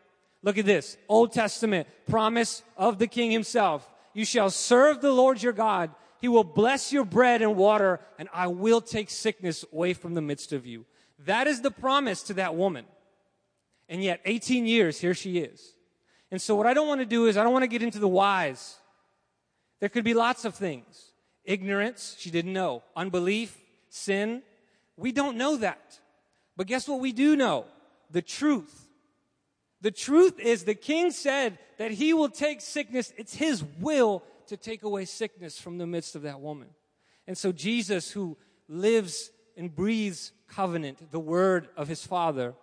Look at this. Old Testament promise of the king himself. You shall serve the Lord your God. He will bless your bread and water, and I will take sickness away from the midst of you. That is the promise to that woman. And yet, 18 years, here she is. And so, what I don't want to do is, I don't want to get into the whys. There could be lots of things ignorance, she didn't know, unbelief, sin? We don't know that. But guess what we do know? The truth. The truth is the king said that he will take sickness. It's his will to take away sickness from the midst of that woman. And so Jesus, who lives and breathes covenant, the word of his father,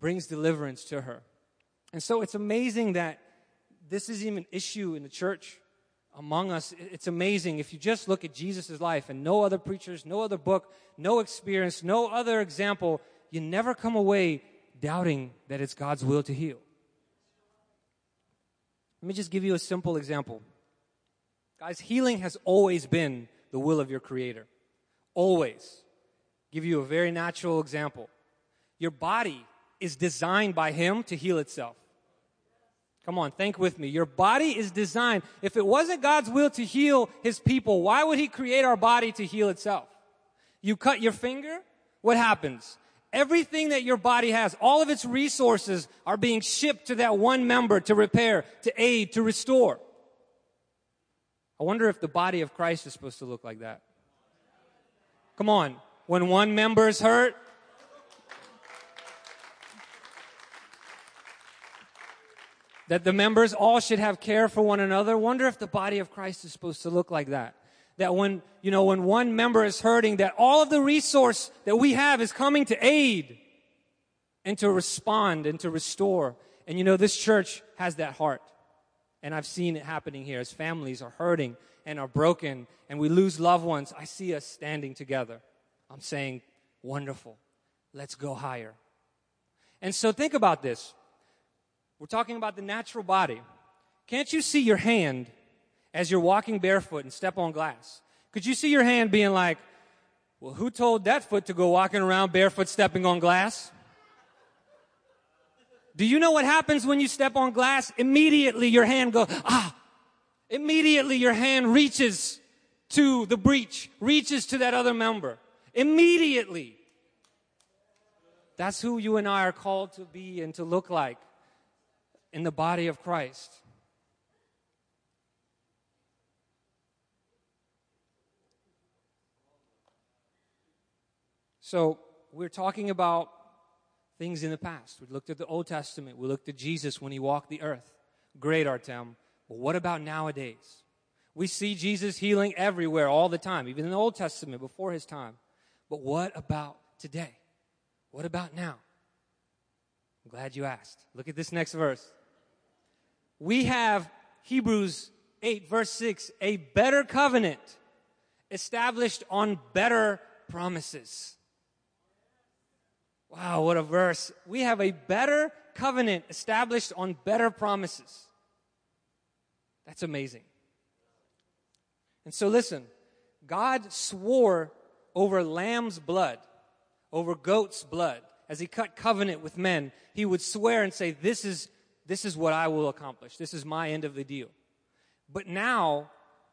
brings deliverance to her. And so it's amazing that this is even an issue in the church among us. It's amazing if you just look at Jesus' life and no other preachers, no other book, no experience, no other example, you never come away doubting that it's God's will to heal. Let me just give you a simple example. Guys, healing has always been the will of your Creator. Always. Give you a very natural example. Your body is designed by Him to heal itself. Come on, think with me. Your body is designed. If it wasn't God's will to heal His people, why would He create our body to heal itself? You cut your finger, what happens? Everything that your body has, all of its resources are being shipped to that one member to repair, to aid, to restore. I wonder if the body of Christ is supposed to look like that. Come on. When one member is hurt, that the members all should have care for one another. Wonder if the body of Christ is supposed to look like that. That when, you know, when one member is hurting, that all of the resource that we have is coming to aid and to respond and to restore. And you know, this church has that heart. And I've seen it happening here as families are hurting and are broken and we lose loved ones. I see us standing together. I'm saying, wonderful. Let's go higher. And so think about this. We're talking about the natural body. Can't you see your hand as you're walking barefoot and step on glass? Could you see your hand being like, well, who told that foot to go walking around barefoot stepping on glass? Do you know what happens when you step on glass? Immediately your hand goes, ah! Immediately your hand reaches to the breach, reaches to that other member. Immediately. That's who you and I are called to be and to look like in the body of Christ. So, we're talking about things in the past. We looked at the Old Testament. We looked at Jesus when he walked the earth. Great, Artem. But what about nowadays? We see Jesus healing everywhere all the time, even in the Old Testament before his time. But what about today? What about now? I'm glad you asked. Look at this next verse we have Hebrews 8, verse 6, a better covenant established on better promises. Wow, what a verse. We have a better covenant established on better promises. That's amazing. And so listen, God swore over lamb's blood, over goat's blood, as he cut covenant with men. He would swear and say, This is this is what I will accomplish. This is my end of the deal. But now,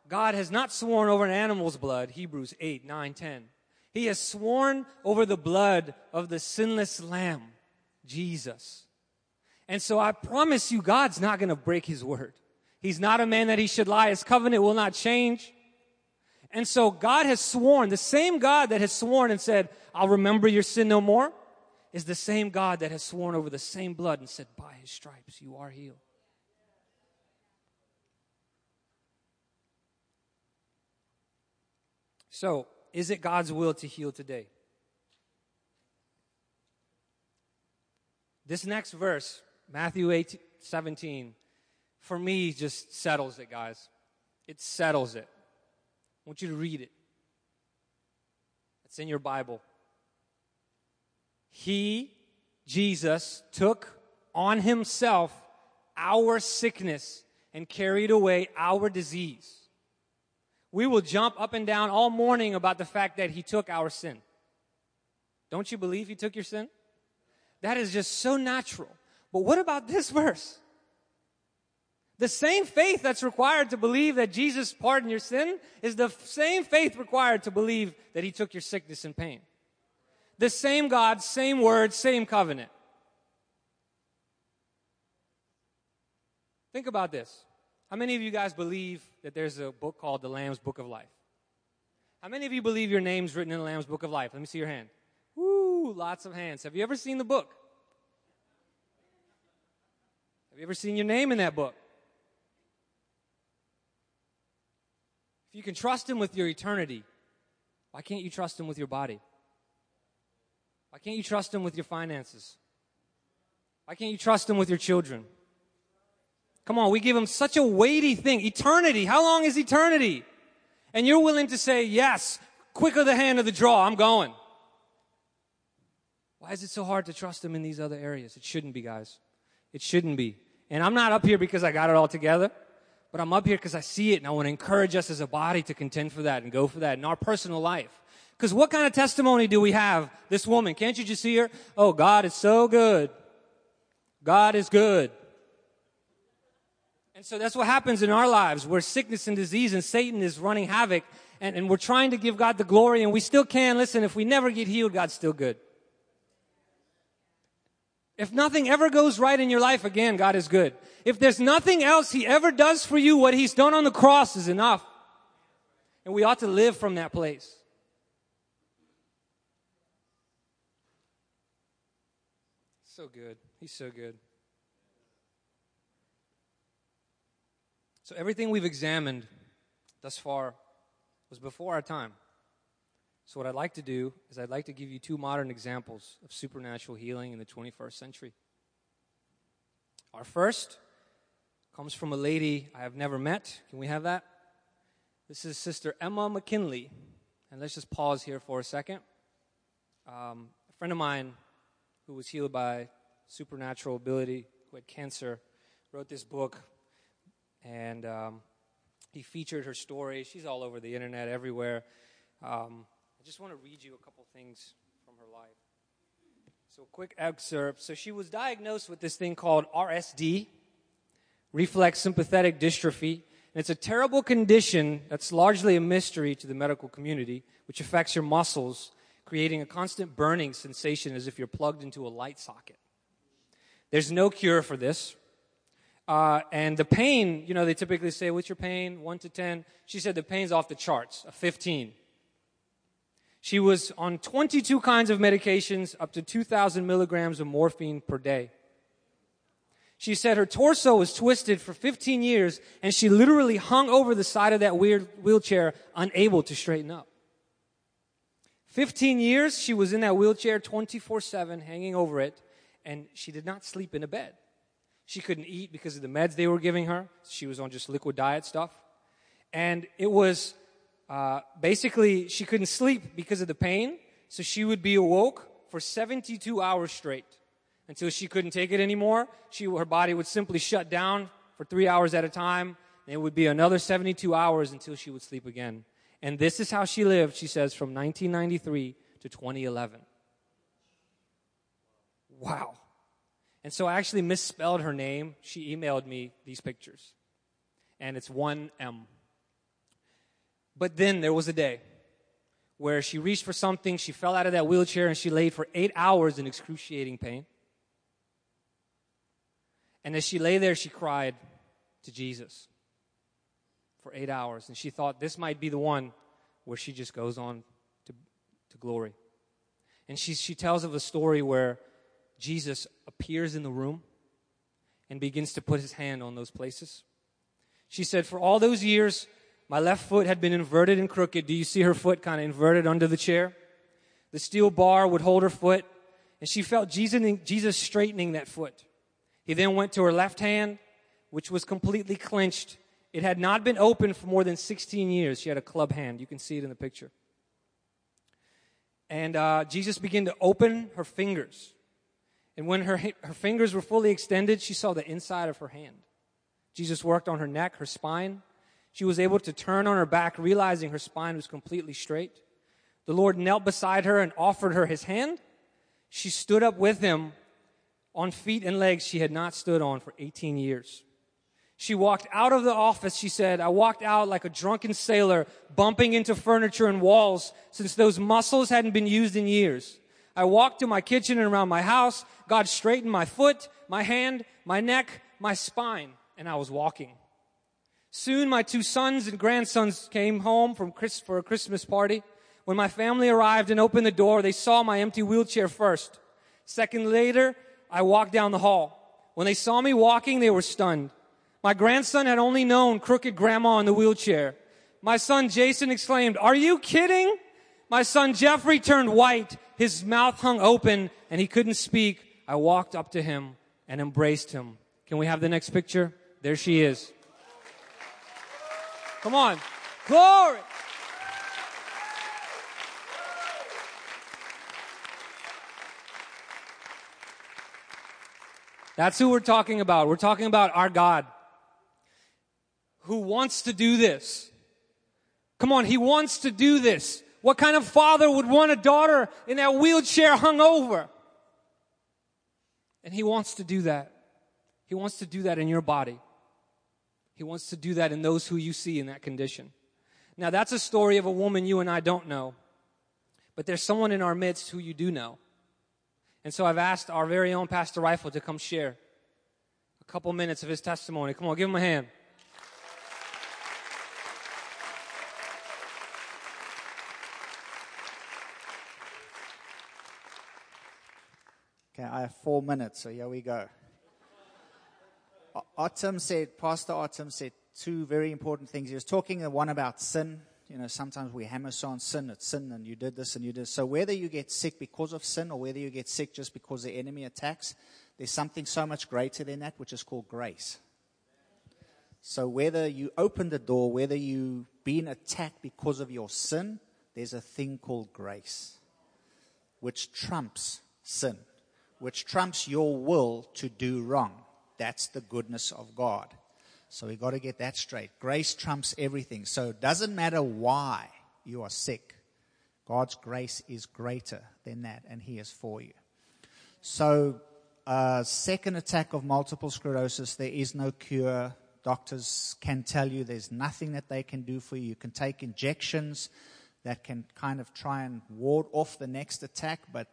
God has not sworn over an animal's blood, Hebrews 8, 9, 10. He has sworn over the blood of the sinless lamb, Jesus. And so I promise you, God's not going to break his word. He's not a man that he should lie. His covenant will not change. And so God has sworn, the same God that has sworn and said, I'll remember your sin no more is the same God that has sworn over the same blood and said, By his stripes you are healed. So, is it God's will to heal today? This next verse, Matthew 8, 17, for me just settles it, guys. It settles it. I want you to read it. It's in your Bible. He, Jesus, took on himself our sickness and carried away our disease. We will jump up and down all morning about the fact that he took our sin. Don't you believe he took your sin? That is just so natural. But what about this verse? The same faith that's required to believe that Jesus pardoned your sin is the same faith required to believe that he took your sickness and pain. The same God, same word, same covenant. Think about this. How many of you guys believe that there's a book called the Lamb's Book of Life? How many of you believe your name's written in the Lamb's Book of Life? Let me see your hand. Woo, lots of hands. Have you ever seen the book? Have you ever seen your name in that book? If you can trust Him with your eternity, why can't you trust Him with your body? Why can't you trust Him with your finances? Why can't you trust Him with your children? Come on, we give Him such a weighty thing. Eternity. How long is eternity? And you're willing to say, yes, quicker the hand of the draw, I'm going. Why is it so hard to trust Him in these other areas? It shouldn't be, guys. It shouldn't be. And I'm not up here because I got it all together, but I'm up here because I see it and I want to encourage us as a body to contend for that and go for that in our personal life. Because what kind of testimony do we have? This woman, can't you just see her? Oh, God is so good. God is good. And so that's what happens in our lives where sickness and disease and Satan is running havoc and, and we're trying to give God the glory and we still can. Listen, if we never get healed, God's still good. If nothing ever goes right in your life again, God is good. If there's nothing else He ever does for you, what He's done on the cross is enough. And we ought to live from that place. So good. He's so good. So everything we've examined thus far was before our time. So, what I'd like to do is, I'd like to give you two modern examples of supernatural healing in the 21st century. Our first comes from a lady I have never met. Can we have that? This is Sister Ema McKinley. And let's just pause here for a second. Um, a friend of mine who was healed by supernatural ability, who had cancer, wrote this book. And um, he featured her story. She's all over the internet, everywhere. Um, I just want to read you a couple things from her life. So, quick excerpt. So, she was diagnosed with this thing called RSD, reflex sympathetic dystrophy. And it's a terrible condition that's largely a mystery to the medical community, which affects your muscles, creating a constant burning sensation as if you're plugged into a light socket. There's no cure for this. Uh, and the pain, you know, they typically say, What's your pain? 1 to 10. She said the pain's off the charts, a 15. She was on 22 kinds of medications, up to 2,000 milligrams of morphine per day. She said her torso was twisted for 15 years and she literally hung over the side of that weird wheelchair, unable to straighten up. 15 years she was in that wheelchair 24 7, hanging over it, and she did not sleep in a bed. She couldn't eat because of the meds they were giving her. She was on just liquid diet stuff. And it was uh, basically, she couldn't sleep because of the pain, so she would be awoke for 72 hours straight until she couldn't take it anymore. She, her body would simply shut down for three hours at a time. And it would be another 72 hours until she would sleep again. And this is how she lived, she says, from 1993 to 2011. Wow. And so I actually misspelled her name. She emailed me these pictures. And it's 1M. But then there was a day where she reached for something, she fell out of that wheelchair, and she laid for eight hours in excruciating pain. And as she lay there, she cried to Jesus for eight hours. And she thought this might be the one where she just goes on to, to glory. And she, she tells of a story where Jesus appears in the room and begins to put his hand on those places. She said, For all those years, my left foot had been inverted and crooked. Do you see her foot kind of inverted under the chair? The steel bar would hold her foot, and she felt Jesus, Jesus straightening that foot. He then went to her left hand, which was completely clenched. It had not been open for more than 16 years. She had a club hand. You can see it in the picture. And uh, Jesus began to open her fingers. And when her, her fingers were fully extended, she saw the inside of her hand. Jesus worked on her neck, her spine, she was able to turn on her back, realizing her spine was completely straight. The Lord knelt beside her and offered her his hand. She stood up with him on feet and legs she had not stood on for 18 years. She walked out of the office. She said, I walked out like a drunken sailor, bumping into furniture and walls since those muscles hadn't been used in years. I walked to my kitchen and around my house. God straightened my foot, my hand, my neck, my spine, and I was walking. Soon my two sons and grandsons came home from Chris, for a Christmas party. When my family arrived and opened the door, they saw my empty wheelchair first. Second later, I walked down the hall. When they saw me walking, they were stunned. My grandson had only known crooked grandma in the wheelchair. My son Jason exclaimed, are you kidding? My son Jeffrey turned white. His mouth hung open and he couldn't speak. I walked up to him and embraced him. Can we have the next picture? There she is. Come on. Glory. That's who we're talking about. We're talking about our God who wants to do this. Come on, he wants to do this. What kind of father would want a daughter in that wheelchair hung over? And he wants to do that. He wants to do that in your body. He wants to do that in those who you see in that condition. Now, that's a story of a woman you and I don't know, but there's someone in our midst who you do know. And so I've asked our very own Pastor Rifle to come share a couple minutes of his testimony. Come on, give him a hand. I have four minutes, so here we go. Artem said, Pastor Artem said two very important things. He was talking the one about sin. You know, sometimes we hammer on sin, it's sin, and you did this and you did. So whether you get sick because of sin or whether you get sick just because the enemy attacks, there's something so much greater than that, which is called grace. So whether you open the door, whether you've been attacked because of your sin, there's a thing called grace, which trumps sin, which trumps your will to do wrong. That's the goodness of God. So we got to get that straight. Grace trumps everything. So it doesn't matter why you are sick. God's grace is greater than that, and He is for you. So, uh, second attack of multiple sclerosis, there is no cure. Doctors can tell you there's nothing that they can do for you. You can take injections that can kind of try and ward off the next attack, but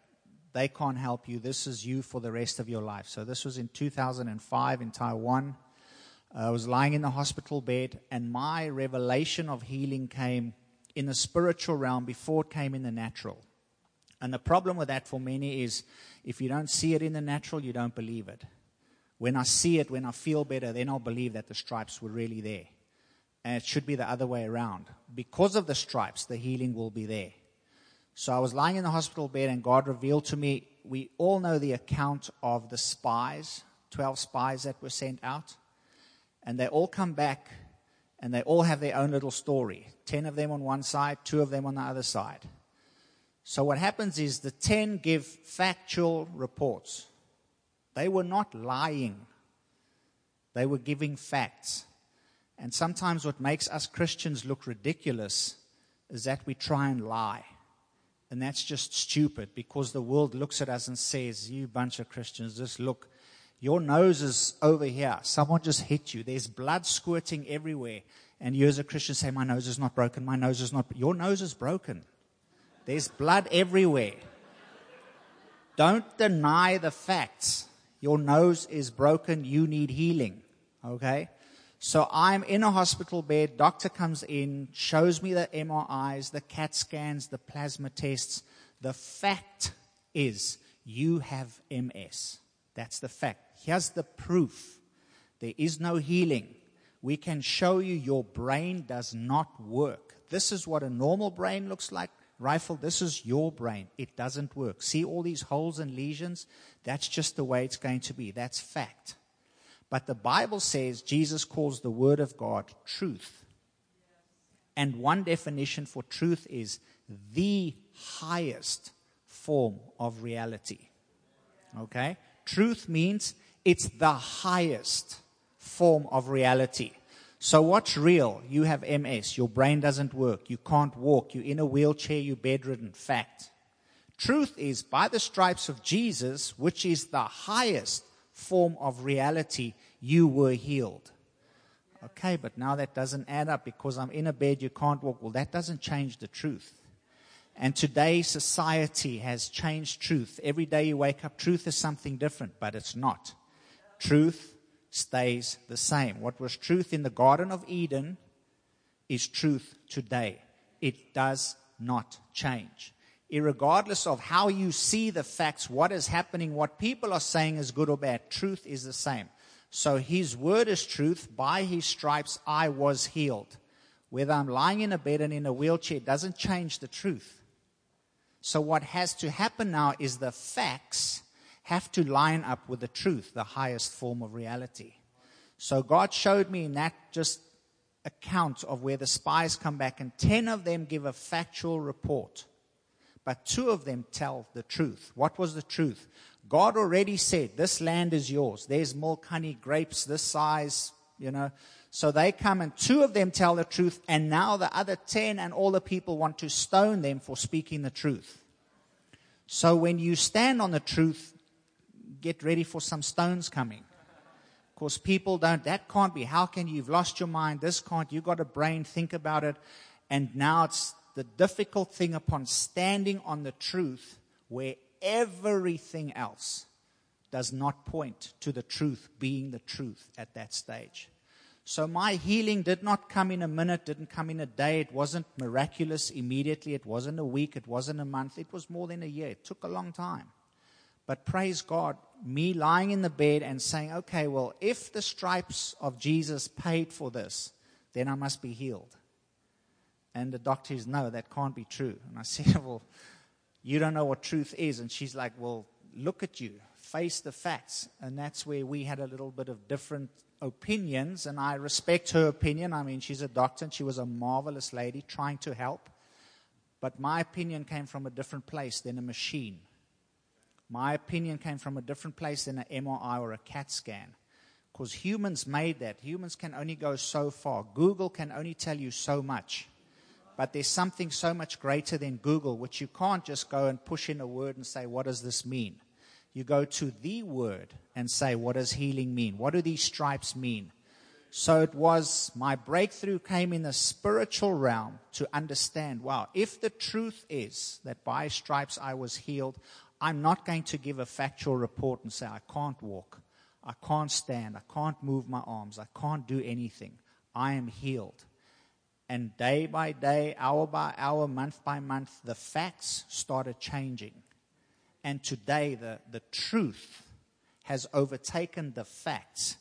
they can't help you. This is you for the rest of your life. So, this was in 2005 in Taiwan. I was lying in the hospital bed, and my revelation of healing came in the spiritual realm before it came in the natural. And the problem with that for many is if you don't see it in the natural, you don't believe it. When I see it, when I feel better, then I'll believe that the stripes were really there. And it should be the other way around. Because of the stripes, the healing will be there. So I was lying in the hospital bed, and God revealed to me we all know the account of the spies, 12 spies that were sent out and they all come back and they all have their own little story 10 of them on one side, two of them on the other side. So, what happens is the 10 give factual reports. They were not lying, they were giving facts. And sometimes what makes us Christians look ridiculous is that we try and lie. And that's just stupid because the world looks at us and says, You bunch of Christians, just look your nose is over here. Someone just hit you. There's blood squirting everywhere. And you as a Christian say, My nose is not broken. My nose is not. Your nose is broken. There's blood everywhere. Don't deny the facts. Your nose is broken. You need healing. Okay? So I'm in a hospital bed. Doctor comes in, shows me the MRIs, the CAT scans, the plasma tests. The fact is, you have MS. That's the fact. Here's the proof there is no healing. We can show you your brain does not work. This is what a normal brain looks like. Rifle, this is your brain. It doesn't work. See all these holes and lesions? That's just the way it's going to be. That's fact. But the Bible says Jesus calls the Word of God truth. And one definition for truth is the highest form of reality. Okay? Truth means it's the highest form of reality. So, what's real? You have MS, your brain doesn't work, you can't walk, you're in a wheelchair, you're bedridden. Fact. Truth is, by the stripes of Jesus, which is the highest form of reality, you were healed. Okay, but now that doesn't add up because I'm in a bed, you can't walk. Well, that doesn't change the truth. And today, society has changed truth. Every day you wake up, truth is something different, but it's not. Truth stays the same. What was truth in the Garden of Eden is truth today. It does not change. Irregardless of how you see the facts, what is happening, what people are saying is good or bad, truth is the same. So his word is truth. By his stripes I was healed. Whether I'm lying in a bed and in a wheelchair doesn't change the truth. So what has to happen now is the facts have to line up with the truth, the highest form of reality. So God showed me in that just account of where the spies come back and 10 of them give a factual report. But two of them tell the truth. What was the truth? God already said, this land is yours. There's milk, honey, grapes this size, you know. So they come and two of them tell the truth and now the other 10 and all the people want to stone them for speaking the truth. So when you stand on the truth, get ready for some stones coming. Because people don't, that can't be. How can you? You've lost your mind. This can't. You've got a brain. Think about it. And now it's the difficult thing upon standing on the truth where everything else does not point to the truth being the truth at that stage. So my healing did not come in a minute, didn't come in a day. It wasn't miraculous immediately. It wasn't a week. It wasn't a month. It was more than a year. It took a long time. But praise God, me lying in the bed and saying, okay, well, if the stripes of Jesus paid for this, then I must be healed. And the doctor says, no, that can't be true. And I said, well, you don't know what truth is. And she's like, well, look at you, face the facts. And that's where we had a little bit of different opinions. And I respect her opinion. I mean, she's a doctor and she was a marvelous lady trying to help. But my opinion came from a different place than a machine. My opinion came from a different place than an MRI or a CAT scan. Because humans made that. Humans can only go so far. Google can only tell you so much. But there's something so much greater than Google, which you can't just go and push in a word and say, What does this mean? You go to the word and say, What does healing mean? What do these stripes mean? So it was, my breakthrough came in the spiritual realm to understand wow, if the truth is that by stripes I was healed, I'm not going to give a factual report and say, I can't walk, I can't stand, I can't move my arms, I can't do anything. I am healed. And day by day, hour by hour, month by month, the facts started changing. And today, the, the truth has overtaken the facts.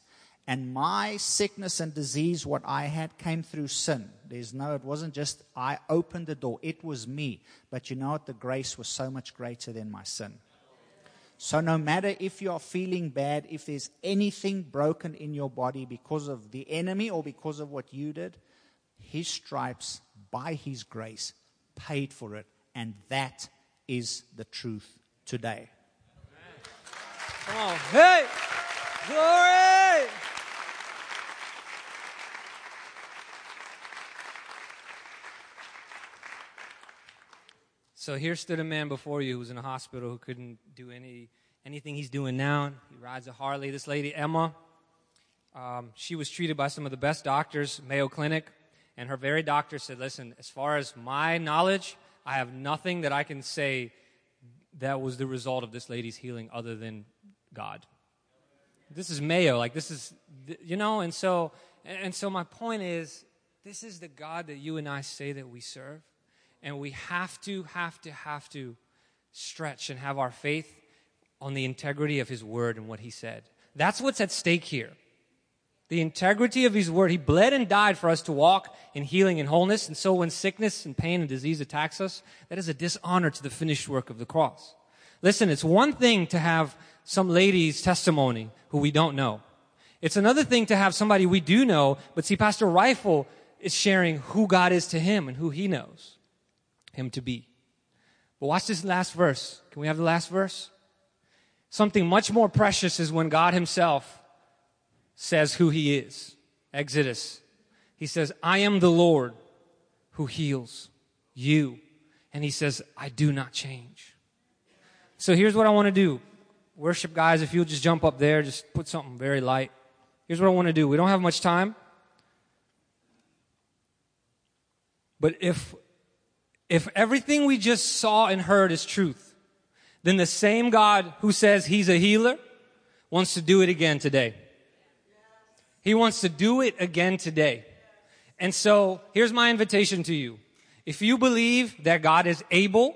And my sickness and disease, what I had, came through sin. There's no, it wasn't just I opened the door, it was me. But you know what? The grace was so much greater than my sin. So, no matter if you are feeling bad, if there's anything broken in your body because of the enemy or because of what you did, his stripes, by His grace, paid for it. And that is the truth today. Come on. Hey! Glory! So here stood a man before you who was in a hospital who couldn't do any anything he's doing now. He rides a Harley. This lady, Ema, um, she was treated by some of the best doctors, Mayo Clinic. And her very doctor said, Listen, as far as my knowledge, I have nothing that I can say that was the result of this lady's healing other than God. This is Mayo. Like, this is, you know, and so, and so my point is, this is the God that you and I say that we serve. And we have to, have to, have to stretch and have our faith on the integrity of His word and what He said. That's what's at stake here the integrity of his word. He bled and died for us to walk in healing and wholeness. And so when sickness and pain and disease attacks us, that is a dishonor to the finished work of the cross. Listen, it's one thing to have some lady's testimony who we don't know. It's another thing to have somebody we do know, but see, Pastor Rifle is sharing who God is to him and who he knows him to be. But watch this last verse. Can we have the last verse? Something much more precious is when God himself says who he is. Exodus. He says, I am the Lord who heals you. And he says, I do not change. So here's what I want to do. Worship guys, if you'll just jump up there, just put something very light. Here's what I want to do. We don't have much time. But if, if everything we just saw and heard is truth, then the same God who says he's a healer wants to do it again today. He wants to do it again today. And so here's my invitation to you. If you believe that God is able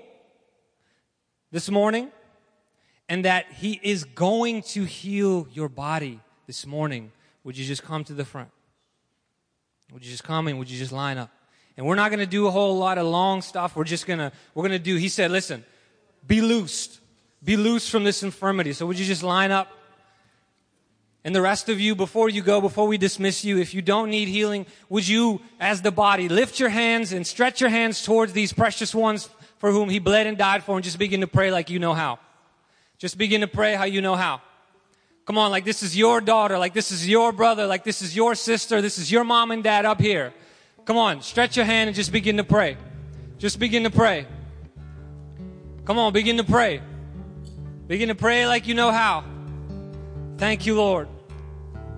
this morning and that He is going to heal your body this morning, would you just come to the front? Would you just come and would you just line up? And we're not going to do a whole lot of long stuff. We're just going to, we're going to do, He said, listen, be loosed. Be loose from this infirmity. So would you just line up? And the rest of you, before you go, before we dismiss you, if you don't need healing, would you, as the body, lift your hands and stretch your hands towards these precious ones for whom he bled and died for and just begin to pray like you know how. Just begin to pray how you know how. Come on, like this is your daughter, like this is your brother, like this is your sister, this is your mom and dad up here. Come on, stretch your hand and just begin to pray. Just begin to pray. Come on, begin to pray. Begin to pray like you know how. Thank you, Lord.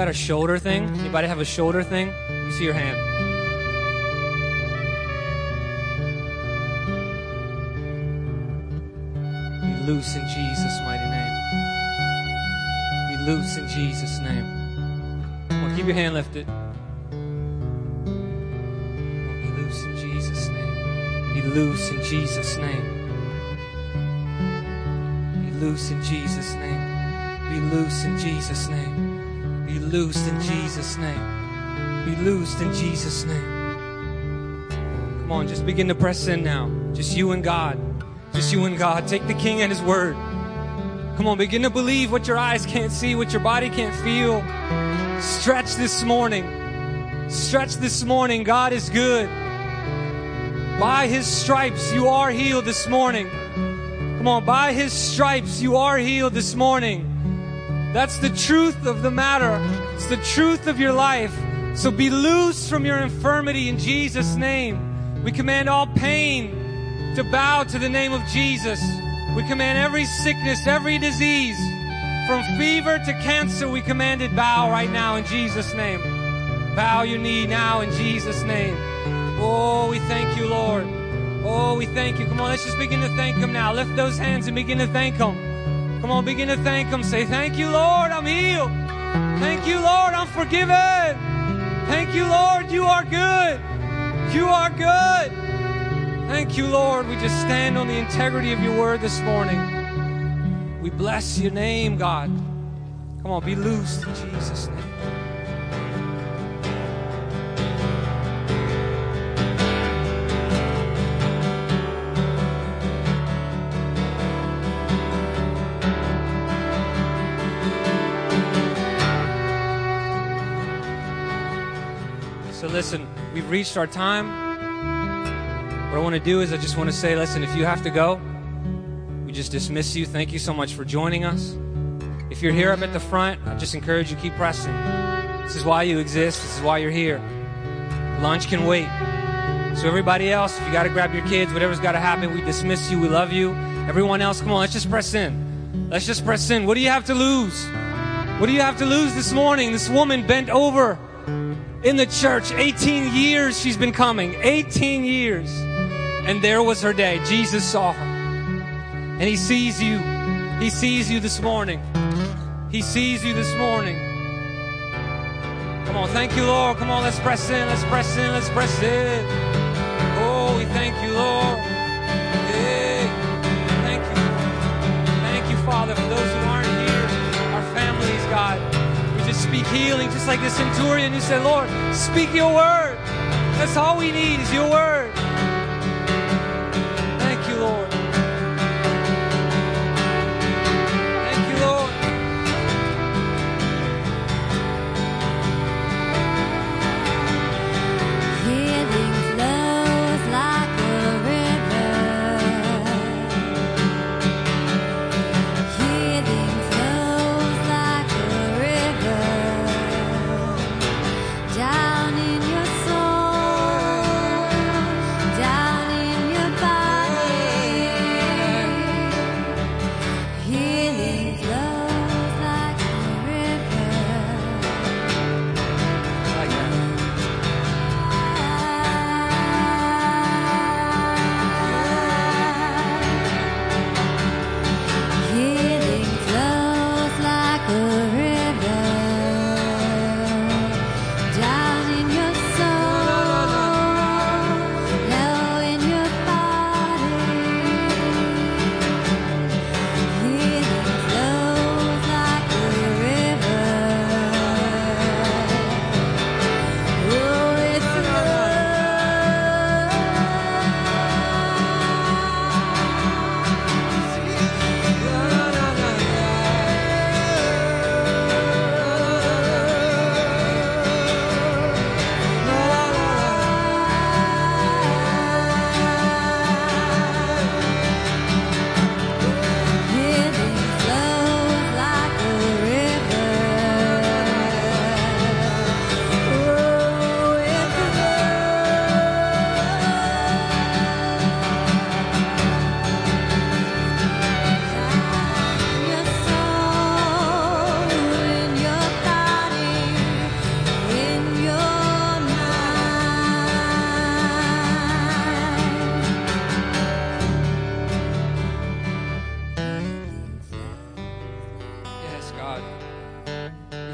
Got a shoulder thing, anybody have a shoulder thing? Let me see your hand. Be loose in Jesus' mighty name. Be loose in Jesus' name. Come on, keep your hand lifted. On, be loose in Jesus' name. Be loose in Jesus' name. Be loose in Jesus' name. Be loose in Jesus' name. Loosed in Jesus' name. Be loosed in Jesus' name. Come on, just begin to press in now. Just you and God. Just you and God. Take the King and His Word. Come on, begin to believe what your eyes can't see, what your body can't feel. Stretch this morning. Stretch this morning. God is good. By His stripes, you are healed this morning. Come on, by His stripes, you are healed this morning. That's the truth of the matter. It's the truth of your life. So be loose from your infirmity in Jesus' name. We command all pain to bow to the name of Jesus. We command every sickness, every disease, from fever to cancer, we command it bow right now in Jesus' name. Bow your knee now in Jesus' name. Oh, we thank you, Lord. Oh, we thank you. Come on, let's just begin to thank Him now. Lift those hands and begin to thank Him. Come on, begin to thank Him. Say, Thank you, Lord, I'm healed. Thank you, Lord, I'm forgiven. Thank you, Lord, you are good. You are good. Thank you, Lord. We just stand on the integrity of your word this morning. We bless your name, God. Come on, be loosed in Jesus' name. Listen, we've reached our time. What I want to do is I just want to say, listen, if you have to go, we just dismiss you. Thank you so much for joining us. If you're here up at the front, I just encourage you keep pressing. This is why you exist. This is why you're here. Lunch can wait. So everybody else, if you got to grab your kids, whatever's got to happen, we dismiss you. We love you. Everyone else, come on, let's just press in. Let's just press in. What do you have to lose? What do you have to lose this morning? This woman bent over in the church. 18 years she's been coming. 18 years. And there was her day. Jesus saw her. And he sees you. He sees you this morning. He sees you this morning. Come on, thank you, Lord. Come on, let's press in, let's press in, let's press in. Oh, we thank you, Lord. Speak healing, just like the centurion who said, Lord, speak your word. That's all we need is your word.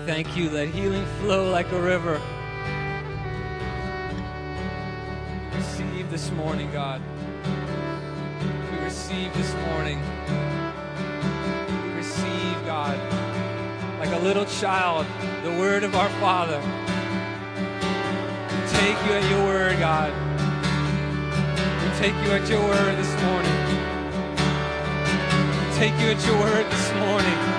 Thank you. Let healing flow like a river. Receive this morning, God. We receive this morning. We receive, God, like a little child, the word of our Father. We take you at your word, God. We take you at your word this morning. We take you at your word this morning.